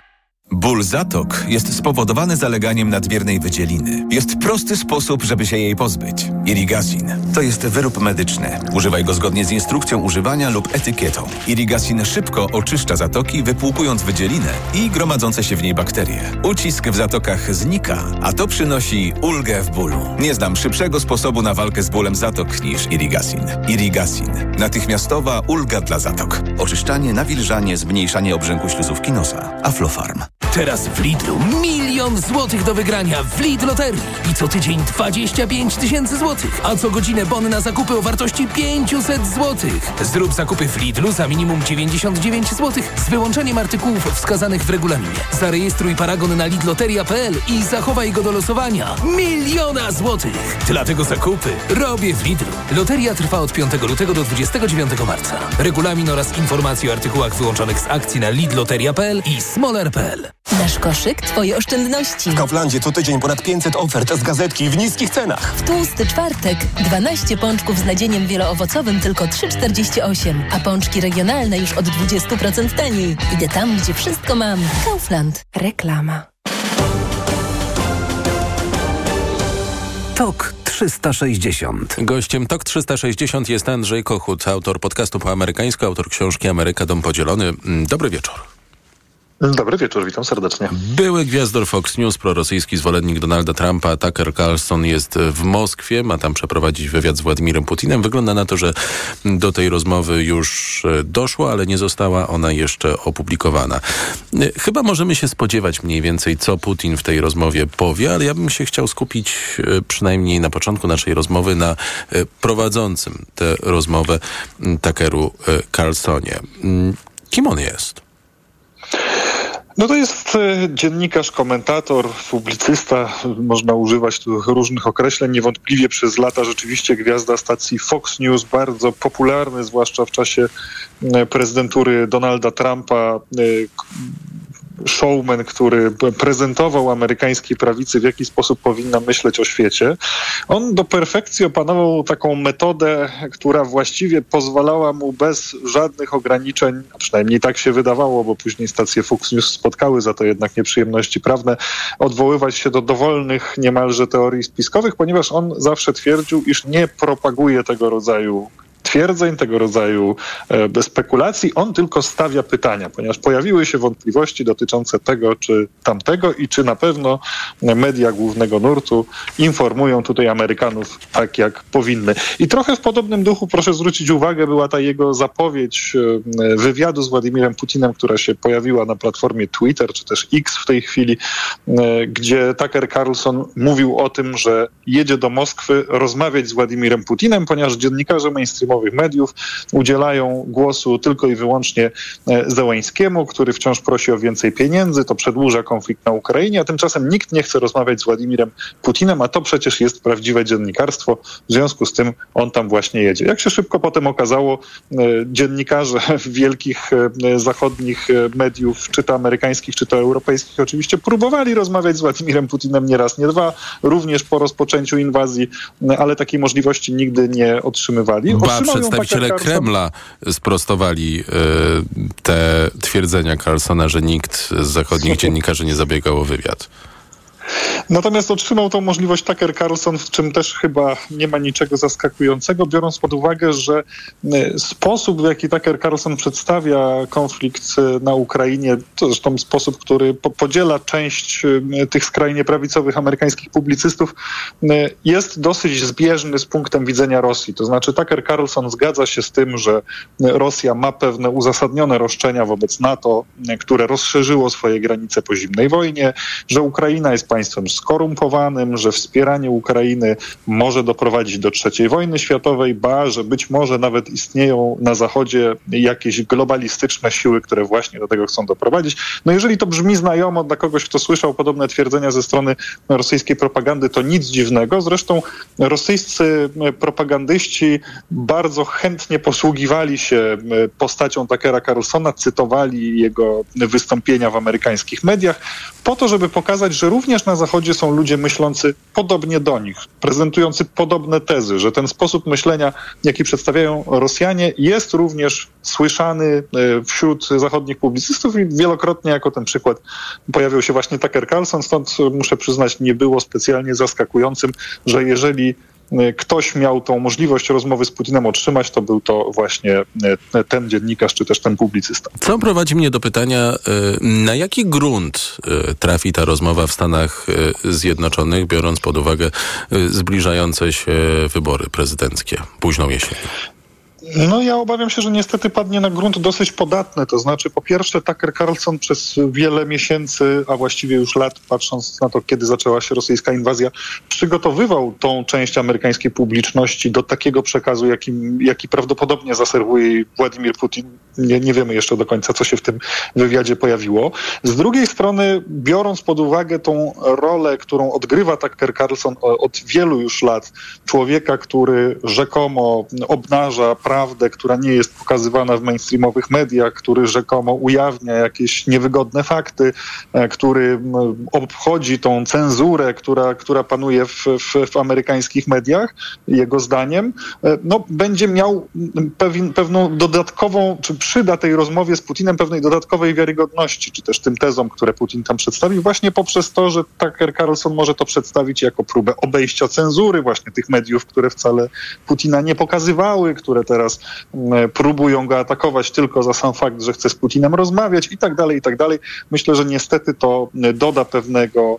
Ból zatok jest spowodowany zaleganiem nadmiernej wydzieliny. Jest prosty sposób, żeby się jej pozbyć. Irigasin to jest wyrób medyczny. Używaj go zgodnie z instrukcją używania lub etykietą. Irigasin szybko oczyszcza zatoki, wypłukując wydzielinę i gromadzące się w niej bakterie. Ucisk w zatokach znika, a to przynosi ulgę w bólu. Nie znam szybszego sposobu na walkę z bólem zatok niż Irigasin. Irigasin. Natychmiastowa ulga dla zatok. Oczyszczanie, nawilżanie, zmniejszanie obrzęku śluzówki nosa. Aflofarm. Teraz w Lidlu milion złotych do wygrania w Lidl Loterii. I co tydzień 25 tysięcy złotych. A co godzinę bon na zakupy o wartości 500 złotych. Zrób zakupy w Lidlu za minimum 99 złotych z wyłączeniem artykułów wskazanych w regulaminie. Zarejestruj paragon na lidloteria.pl i zachowaj go do losowania. Miliona złotych. Dlatego zakupy robię w Lidlu. Loteria trwa od 5 lutego do 29 marca. Regulamin oraz informacje o artykułach wyłączonych z akcji na lidloteria.pl i smoler.pl. Nasz koszyk, twoje oszczędności. W Kauflandzie co tydzień ponad 500 ofert z gazetki w niskich cenach. W tłusty czwartek 12 pączków z nadzieniem wieloowocowym tylko 3,48, a pączki regionalne już od 20% taniej. Idę tam, gdzie wszystko mam. Kaufland. Reklama. TOK 360. Gościem TOK 360 jest Andrzej Kochut, autor podcastu po amerykańsku, autor książki Ameryka Dom Podzielony. Dobry wieczór. Dobry wieczór, witam serdecznie. Były gwiazdor Fox News, prorosyjski zwolennik Donalda Trumpa, Tucker Carlson jest w Moskwie, ma tam przeprowadzić wywiad z Władimirem Putinem. Wygląda na to, że do tej rozmowy już doszło, ale nie została ona jeszcze opublikowana. Chyba możemy się spodziewać mniej więcej, co Putin w tej rozmowie powie, ale ja bym się chciał skupić przynajmniej na początku naszej rozmowy na prowadzącym tę rozmowę Tuckeru Carlsonie. Kim on jest? No to jest dziennikarz, komentator, publicysta. Można używać tu różnych określeń. Niewątpliwie przez lata rzeczywiście gwiazda stacji Fox News, bardzo popularny, zwłaszcza w czasie prezydentury Donalda Trumpa showman, który prezentował amerykańskiej prawicy, w jaki sposób powinna myśleć o świecie. On do perfekcji opanował taką metodę, która właściwie pozwalała mu bez żadnych ograniczeń, a przynajmniej tak się wydawało, bo później stacje Fox News spotkały za to jednak nieprzyjemności prawne, odwoływać się do dowolnych niemalże teorii spiskowych, ponieważ on zawsze twierdził, iż nie propaguje tego rodzaju twierdzeń, tego rodzaju e, spekulacji. On tylko stawia pytania, ponieważ pojawiły się wątpliwości dotyczące tego czy tamtego i czy na pewno media głównego nurtu informują tutaj Amerykanów tak, jak powinny. I trochę w podobnym duchu, proszę zwrócić uwagę, była ta jego zapowiedź e, wywiadu z Władimirem Putinem, która się pojawiła na platformie Twitter, czy też X w tej chwili, e, gdzie Tucker Carlson mówił o tym, że jedzie do Moskwy rozmawiać z Władimirem Putinem, ponieważ dziennikarze mainstreamowi mediów udzielają głosu tylko i wyłącznie Zełańskiemu, który wciąż prosi o więcej pieniędzy, to przedłuża konflikt na Ukrainie, a tymczasem nikt nie chce rozmawiać z Władimirem Putinem, a to przecież jest prawdziwe dziennikarstwo, w związku z tym on tam właśnie jedzie. Jak się szybko potem okazało, dziennikarze *laughs* wielkich zachodnich mediów, czy to amerykańskich, czy to europejskich, oczywiście próbowali rozmawiać z Władimirem Putinem nie raz, nie dwa, również po rozpoczęciu inwazji, ale takiej możliwości nigdy nie otrzymywali. Ba, przedstawiciele Kremla sprostowali y, te twierdzenia Carlsona, że nikt z zachodnich *laughs* dziennikarzy nie zabiegał o wywiad. Natomiast otrzymał tą możliwość Tucker Carlson, w czym też chyba nie ma niczego zaskakującego, biorąc pod uwagę, że sposób, w jaki Tucker Carlson przedstawia konflikt na Ukrainie, to zresztą sposób, który po podziela część tych skrajnie prawicowych amerykańskich publicystów, jest dosyć zbieżny z punktem widzenia Rosji. To znaczy Tucker Carlson zgadza się z tym, że Rosja ma pewne uzasadnione roszczenia wobec NATO, które rozszerzyło swoje granice po zimnej wojnie, że Ukraina jest państwem skorumpowanym, że wspieranie Ukrainy może doprowadzić do trzeciej wojny światowej, ba, że być może nawet istnieją na Zachodzie jakieś globalistyczne siły, które właśnie do tego chcą doprowadzić. No jeżeli to brzmi znajomo dla kogoś, kto słyszał podobne twierdzenia ze strony rosyjskiej propagandy, to nic dziwnego. Zresztą rosyjscy propagandyści bardzo chętnie posługiwali się postacią Tuckera Carlsona, cytowali jego wystąpienia w amerykańskich mediach, po to, żeby pokazać, że również na Zachodzie są ludzie myślący podobnie do nich, prezentujący podobne tezy, że ten sposób myślenia, jaki przedstawiają Rosjanie, jest również słyszany e, wśród zachodnich publicystów i wielokrotnie jako ten przykład pojawił się właśnie Tucker Carlson, stąd muszę przyznać, nie było specjalnie zaskakującym, że jeżeli ktoś miał tą możliwość rozmowy z Putinem otrzymać, to był to właśnie e, ten dziennikarz czy też ten publicysta. Co prowadzi mnie do pytania, na jaki grunt trafi ta rozmowa w Stanach Zjednoczonych, biorąc pod uwagę zbliżające się wybory prezydenckie późną jesienią? No ja obawiam się, że niestety padnie na grunt dosyć podatny. To znaczy po pierwsze Tucker Carlson przez wiele miesięcy, a właściwie już lat, patrząc na to, kiedy zaczęła się rosyjska inwazja, przygotowywał tą część amerykańskiej publiczności do takiego przekazu, jaki prawdopodobnie zaserwuje Władimir Putin. Nie, nie wiemy jeszcze do końca, co się w tym wywiadzie pojawiło. Z drugiej strony, biorąc pod uwagę tą rolę, którą odgrywa Tucker Carlson od wielu już lat, człowieka, który rzekomo obnaża prawdę, która nie jest pokazywana w mainstreamowych mediach, który rzekomo ujawnia jakieś niewygodne fakty, e, który obchodzi tą cenzurę, która, która panuje w, w, w amerykańskich mediach, jego zdaniem, e, no, będzie miał pewien, pewną dodatkową, czy przyda tej rozmowie z Putinem pewnej dodatkowej wiarygodności, czy też tym tezom, które Putin tam przedstawił, właśnie poprzez to, że Tucker Carlson może to przedstawić jako próbę obejścia cenzury właśnie tych mediów, które wcale Putina nie pokazywały, które teraz teraz próbują go atakować tylko za sam fakt, że chce z Putinem rozmawiać i tak dalej, i tak dalej. Myślę, że niestety to doda pewnego,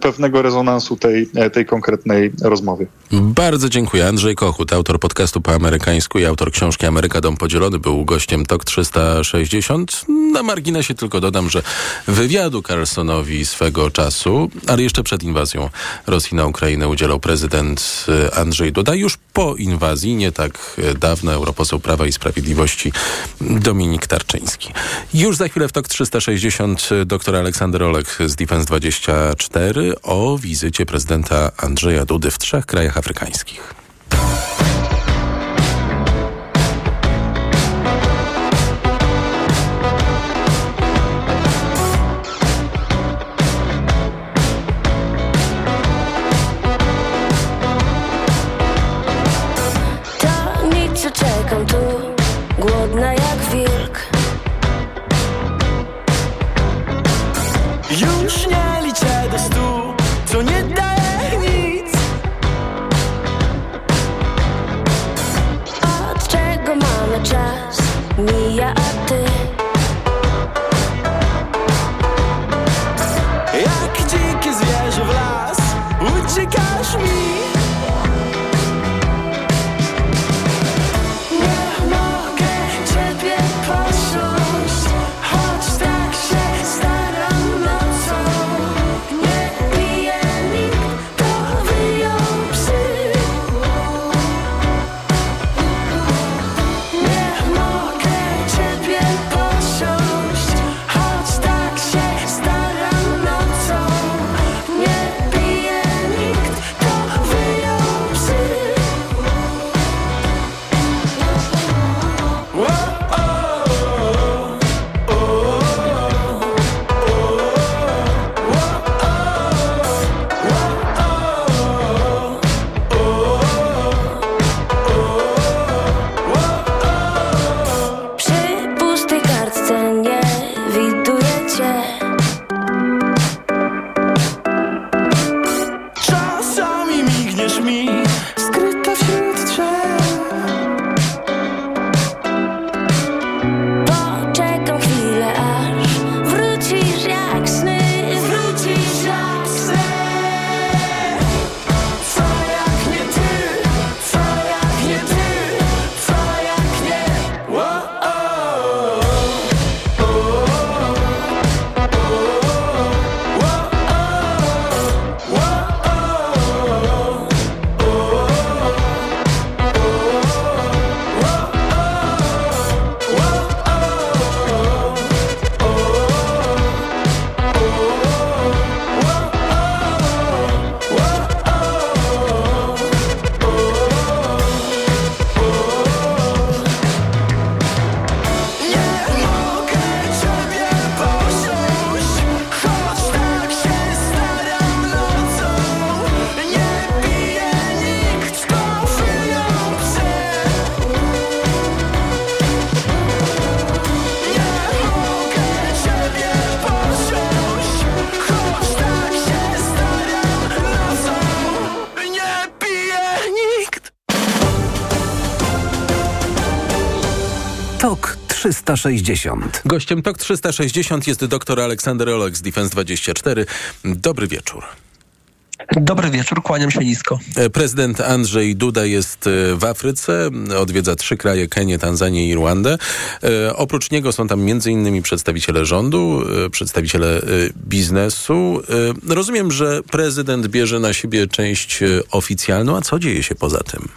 pewnego rezonansu tej, tej konkretnej rozmowy. Bardzo dziękuję. Andrzej Kochut, autor podcastu po amerykańsku i autor książki Ameryka Dom Podzielony, był gościem TOK 360. Na marginesie tylko dodam, że wywiadu Carlsonowi swego czasu, ale jeszcze przed inwazją Rosji na Ukrainę udzielał prezydent e, Andrzej Duda. Już po inwazji, nie tak e, dawno, europoseł Prawa i Sprawiedliwości Dominik Tarczyński. Już za chwilę w TOK 360 dr Aleksander Olek z Defense 24 o wizycie prezydenta Andrzeja Dudy w trzech krajach afrykańskich. 360. Gościem TOK 360 jest dr Aleksander Olek z Defense24. Dobry wieczór. Dobry wieczór, kłaniam się nisko. E, prezydent Andrzej Duda jest e, w Afryce, odwiedza trzy kraje, Kenię, Tanzanię i Rwandę. E, oprócz niego są tam m.in. przedstawiciele rządu, e, przedstawiciele e, biznesu. Rozumiem, że prezydent bierze na siebie część oficjalną, a co dzieje się poza tym?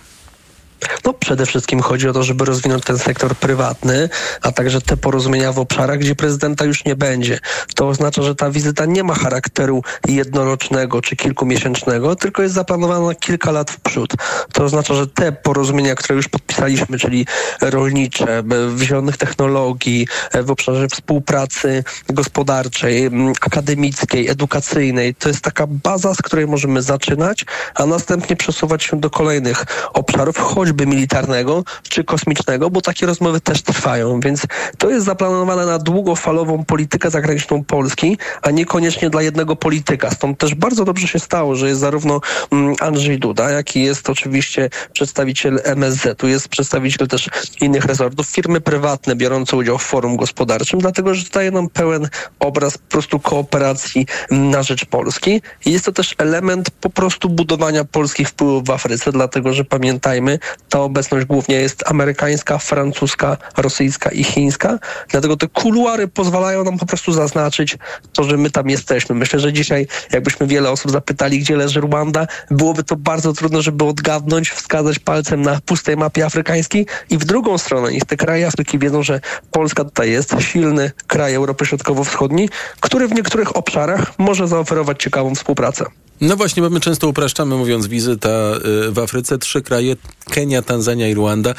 No przede wszystkim chodzi o to, żeby rozwinąć ten sektor prywatny, a także te porozumienia w obszarach, gdzie prezydenta już nie będzie. To oznacza, że ta wizyta nie ma charakteru jednorocznego czy kilkumiesięcznego, tylko jest zaplanowana na kilka lat w przód. To oznacza, że te porozumienia, które już podpisaliśmy, czyli rolnicze, w zielonych technologii, w obszarze współpracy gospodarczej, akademickiej, edukacyjnej, to jest taka baza, z której możemy zaczynać, a następnie przesuwać się do kolejnych obszarów, choćby militarnego czy kosmicznego, bo takie rozmowy też trwają, więc to jest zaplanowane na długofalową politykę zagraniczną Polski, a niekoniecznie dla jednego polityka. Stąd też bardzo dobrze się stało, że jest zarówno mm, Andrzej Duda, jak i jest oczywiście przedstawiciel MSZ-u, jest przedstawiciel też innych resortów, firmy prywatne biorące udział w forum gospodarczym, dlatego że daje nam pełen obraz po prostu kooperacji na rzecz Polski. Jest to też element po prostu budowania polskich wpływów w Afryce, dlatego że pamiętajmy, ta obecność głównie jest amerykańska, francuska, rosyjska i chińska. Dlatego te kuluary pozwalają nam po prostu zaznaczyć to, że my tam jesteśmy. Myślę, że dzisiaj, jakbyśmy wiele osób zapytali, gdzie leży Rwanda, byłoby to bardzo trudno, żeby odgadnąć, wskazać palcem na pustej mapie afrykańskiej. I w drugą stronę, niech te kraje Afryki wiedzą, że Polska tutaj jest, silny kraj Europy Środkowo-Wschodniej, który w niektórych obszarach może zaoferować ciekawą współpracę. No właśnie, bo my często upraszczamy, mówiąc wizyta y, w Afryce, trzy kraje, Kenia, Tanzania i Rwanda.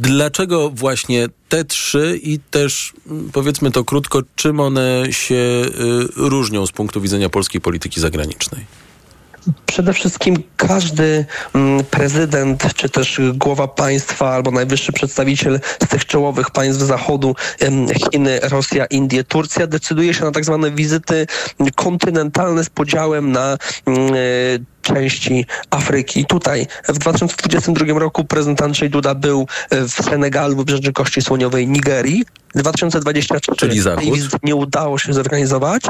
Dlaczego właśnie te trzy i też, mm, powiedzmy to krótko, czym one się y, różnią z punktu widzenia polskiej polityki zagranicznej? Przede wszystkim każdy mm, prezydent, czy też głowa państwa, albo najwyższy przedstawiciel z tych czołowych państw Zachodu, Chiny, Rosja, Indie, Turcja, decyduje się na tak zwane wizyty kontynentalne z podziałem na mm, części Afryki. Tutaj w 2022 roku prezydent Andrzej Duda był w Senegalu, w Wybrzeży Kości Słoniowej, Nigerii. 2023 Czyli zachód. nie udało się zorganizować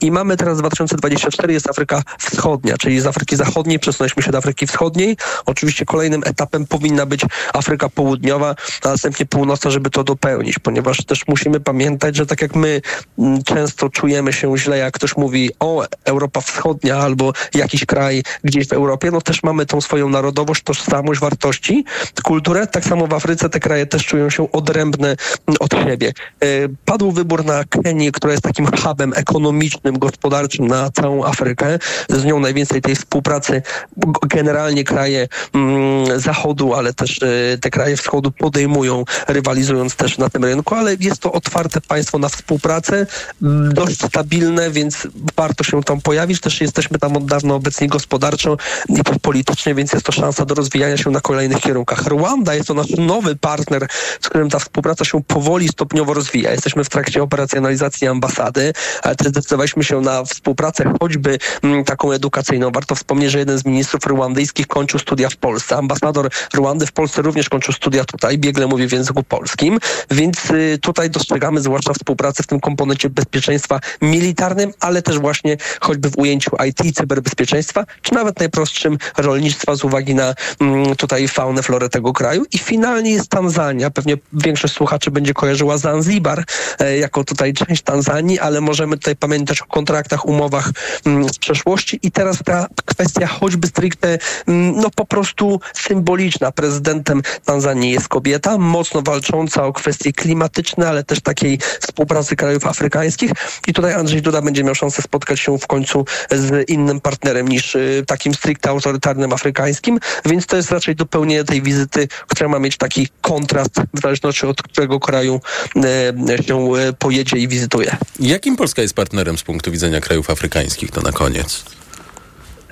i mamy teraz 2024 jest Afryka Wschodnia, czyli z Afryki Zachodniej przesunęliśmy się do Afryki Wschodniej. Oczywiście kolejnym etapem powinna być Afryka Południowa, a następnie północna, żeby to dopełnić, ponieważ też musimy pamiętać, że tak jak my mm, często czujemy się źle, jak ktoś mówi o Europa Wschodnia albo jakiś kraj gdzieś w Europie, no też mamy tą swoją narodowość, tożsamość, wartości, kulturę. Tak samo w Afryce te kraje też czują się odrębne od siebie. E, padł wybór na Kenię, która jest takim hubem ekonomicznym, gospodarczym na całą Afrykę. Z nią najwięcej tej współpracy generalnie kraje mm, Zachodu, ale też e, te kraje Wschodu podejmują, rywalizując też na tym rynku, ale jest to otwarte państwo na współpracę, dość stabilne, więc warto się tam pojawić. Też jesteśmy tam od dawna obecni gospodarczo i politycznie, więc jest to szansa do rozwijania się na kolejnych kierunkach. Rwanda jest to nasz nowy partner, z którym ta współpraca się powoli, stopniowo rozwija. Jesteśmy w trakcie operacjonalizacji ambasady, ale też zdecydowaliśmy się na współpracę choćby m, taką edukacyjną. Warto wspomnieć, że jeden z ministrów rwandyjskich kończył studia w Polsce. Ambasador Rwandy w Polsce również kończył studia tutaj, biegle mówi w języku polskim, więc y, tutaj dostrzegamy zwłaszcza współpracę w tym komponencie bezpieczeństwa militarnym, ale też właśnie choćby w ujęciu IT, cyberbezpieczeństwa, czy nawet najprostszym rolnictwa z uwagi na mm, tutaj faunę, florę tego kraju. I finalnie jest Tanzania. Pewnie większość słuchaczy będzie kojarzyła Zanzibar e, jako tutaj część Tanzanii, ale możemy tutaj pamiętać o kontraktach, umowach mm, z przeszłości. I teraz ta kwestia choćby stricte mm, no po prostu symboliczna. Prezydentem Tanzanii jest kobieta, mocno walcząca o kwestie klimatyczne, ale też takiej współpracy krajów afrykańskich. I tutaj Andrzej Duda będzie miał szansę spotkać się w końcu z innym partnerem niż y, takim stricte autorytarnym afrykańskim, więc to jest raczej dopełnienie tej wizyty, która ma mieć taki kontrast w zależności od którego kraju się e, pojedzie i wizytuje. Jakim Polska jest partnerem z punktu widzenia krajów afrykańskich, to na koniec?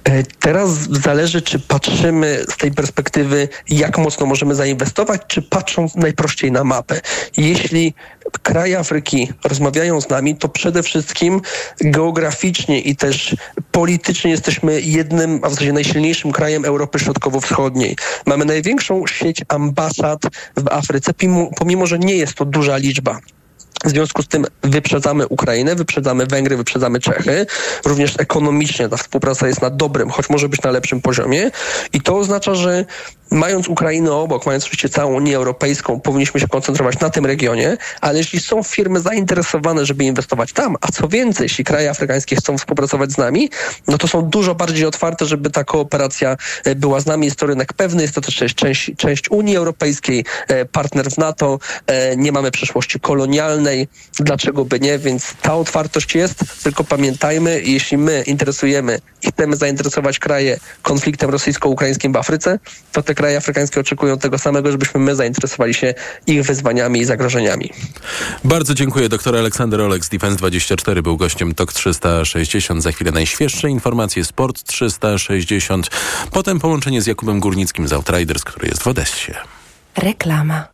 E, teraz zależy, czy patrzymy z tej perspektywy, jak mocno możemy zainwestować, czy patrząc najprościej na mapę. Jeśli kraje Afryki rozmawiają z nami, to przede wszystkim geograficznie i też politycznie jesteśmy jednym, a w zasadzie najsilniejszym krajem Europy Środkowo-Wschodniej. Mamy największą sieć ambasad w Afryce, pomimo, pomimo że nie jest to duża liczba. W związku z tym wyprzedzamy Ukrainę, wyprzedzamy Węgry, wyprzedzamy Czechy. Również ekonomicznie ta współpraca jest na dobrym, choć może być na lepszym poziomie. I to oznacza, że mając Ukrainę obok, mając oczywiście całą Unię Europejską, powinniśmy się koncentrować na tym regionie, ale jeśli są firmy zainteresowane, żeby inwestować tam, a co więcej, jeśli kraje afrykańskie chcą współpracować z nami, no to są dużo bardziej otwarte, żeby ta kooperacja e, była z nami. Jest to rynek pewny, jest to też część, część Unii Europejskiej, e, partner w NATO, e, nie mamy przeszłości kolonialnej, dlaczego by nie, więc ta otwartość jest, tylko pamiętajmy, jeśli my interesujemy i chcemy zainteresować kraje konfliktem rosyjsko-ukraińskim w Afryce, to te kraje afrykańskie oczekują tego samego, żebyśmy my zainteresowali się ich wyzwaniami i zagrożeniami. Bardzo dziękuję. Doktor Aleksander Olek z Defense24 był gościem TOK 360. Za chwilę najświeższe informacje Sport 360. Potem połączenie z Jakubem Górnickim z Outriders, który jest w Odessie. Reklama.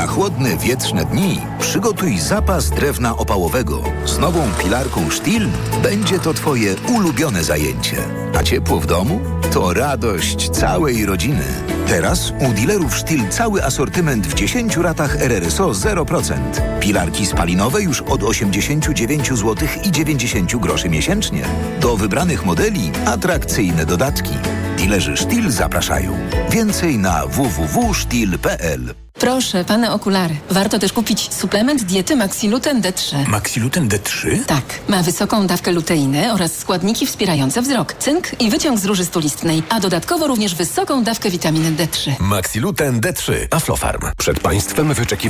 Na chłodne, wietrzne dni przygotuj zapas drewna opałowego. Z nową pilarką Stihl będzie to Twoje ulubione zajęcie. A ciepło w domu? To radość całej rodziny. Teraz u dealerów Stihl cały asortyment w 10 ratach RRSO 0%. Pilarki spalinowe już od 89 zł i 90 groszy miesięcznie. Do wybranych modeli atrakcyjne dodatki. Dilerzy Stihl zapraszają. Więcej na www.stihl.pl Proszę, pane okulary. Warto też kupić suplement diety Maxiluten D3. Maxiluten D3? Tak. Ma wysoką dawkę luteiny oraz składniki wspierające wzrok, cynk i wyciąg z róży stulistnej, a dodatkowo również wysoką dawkę witaminy D3. Maxiluten D3. Aflofarm. Przed państwem wyczekiwa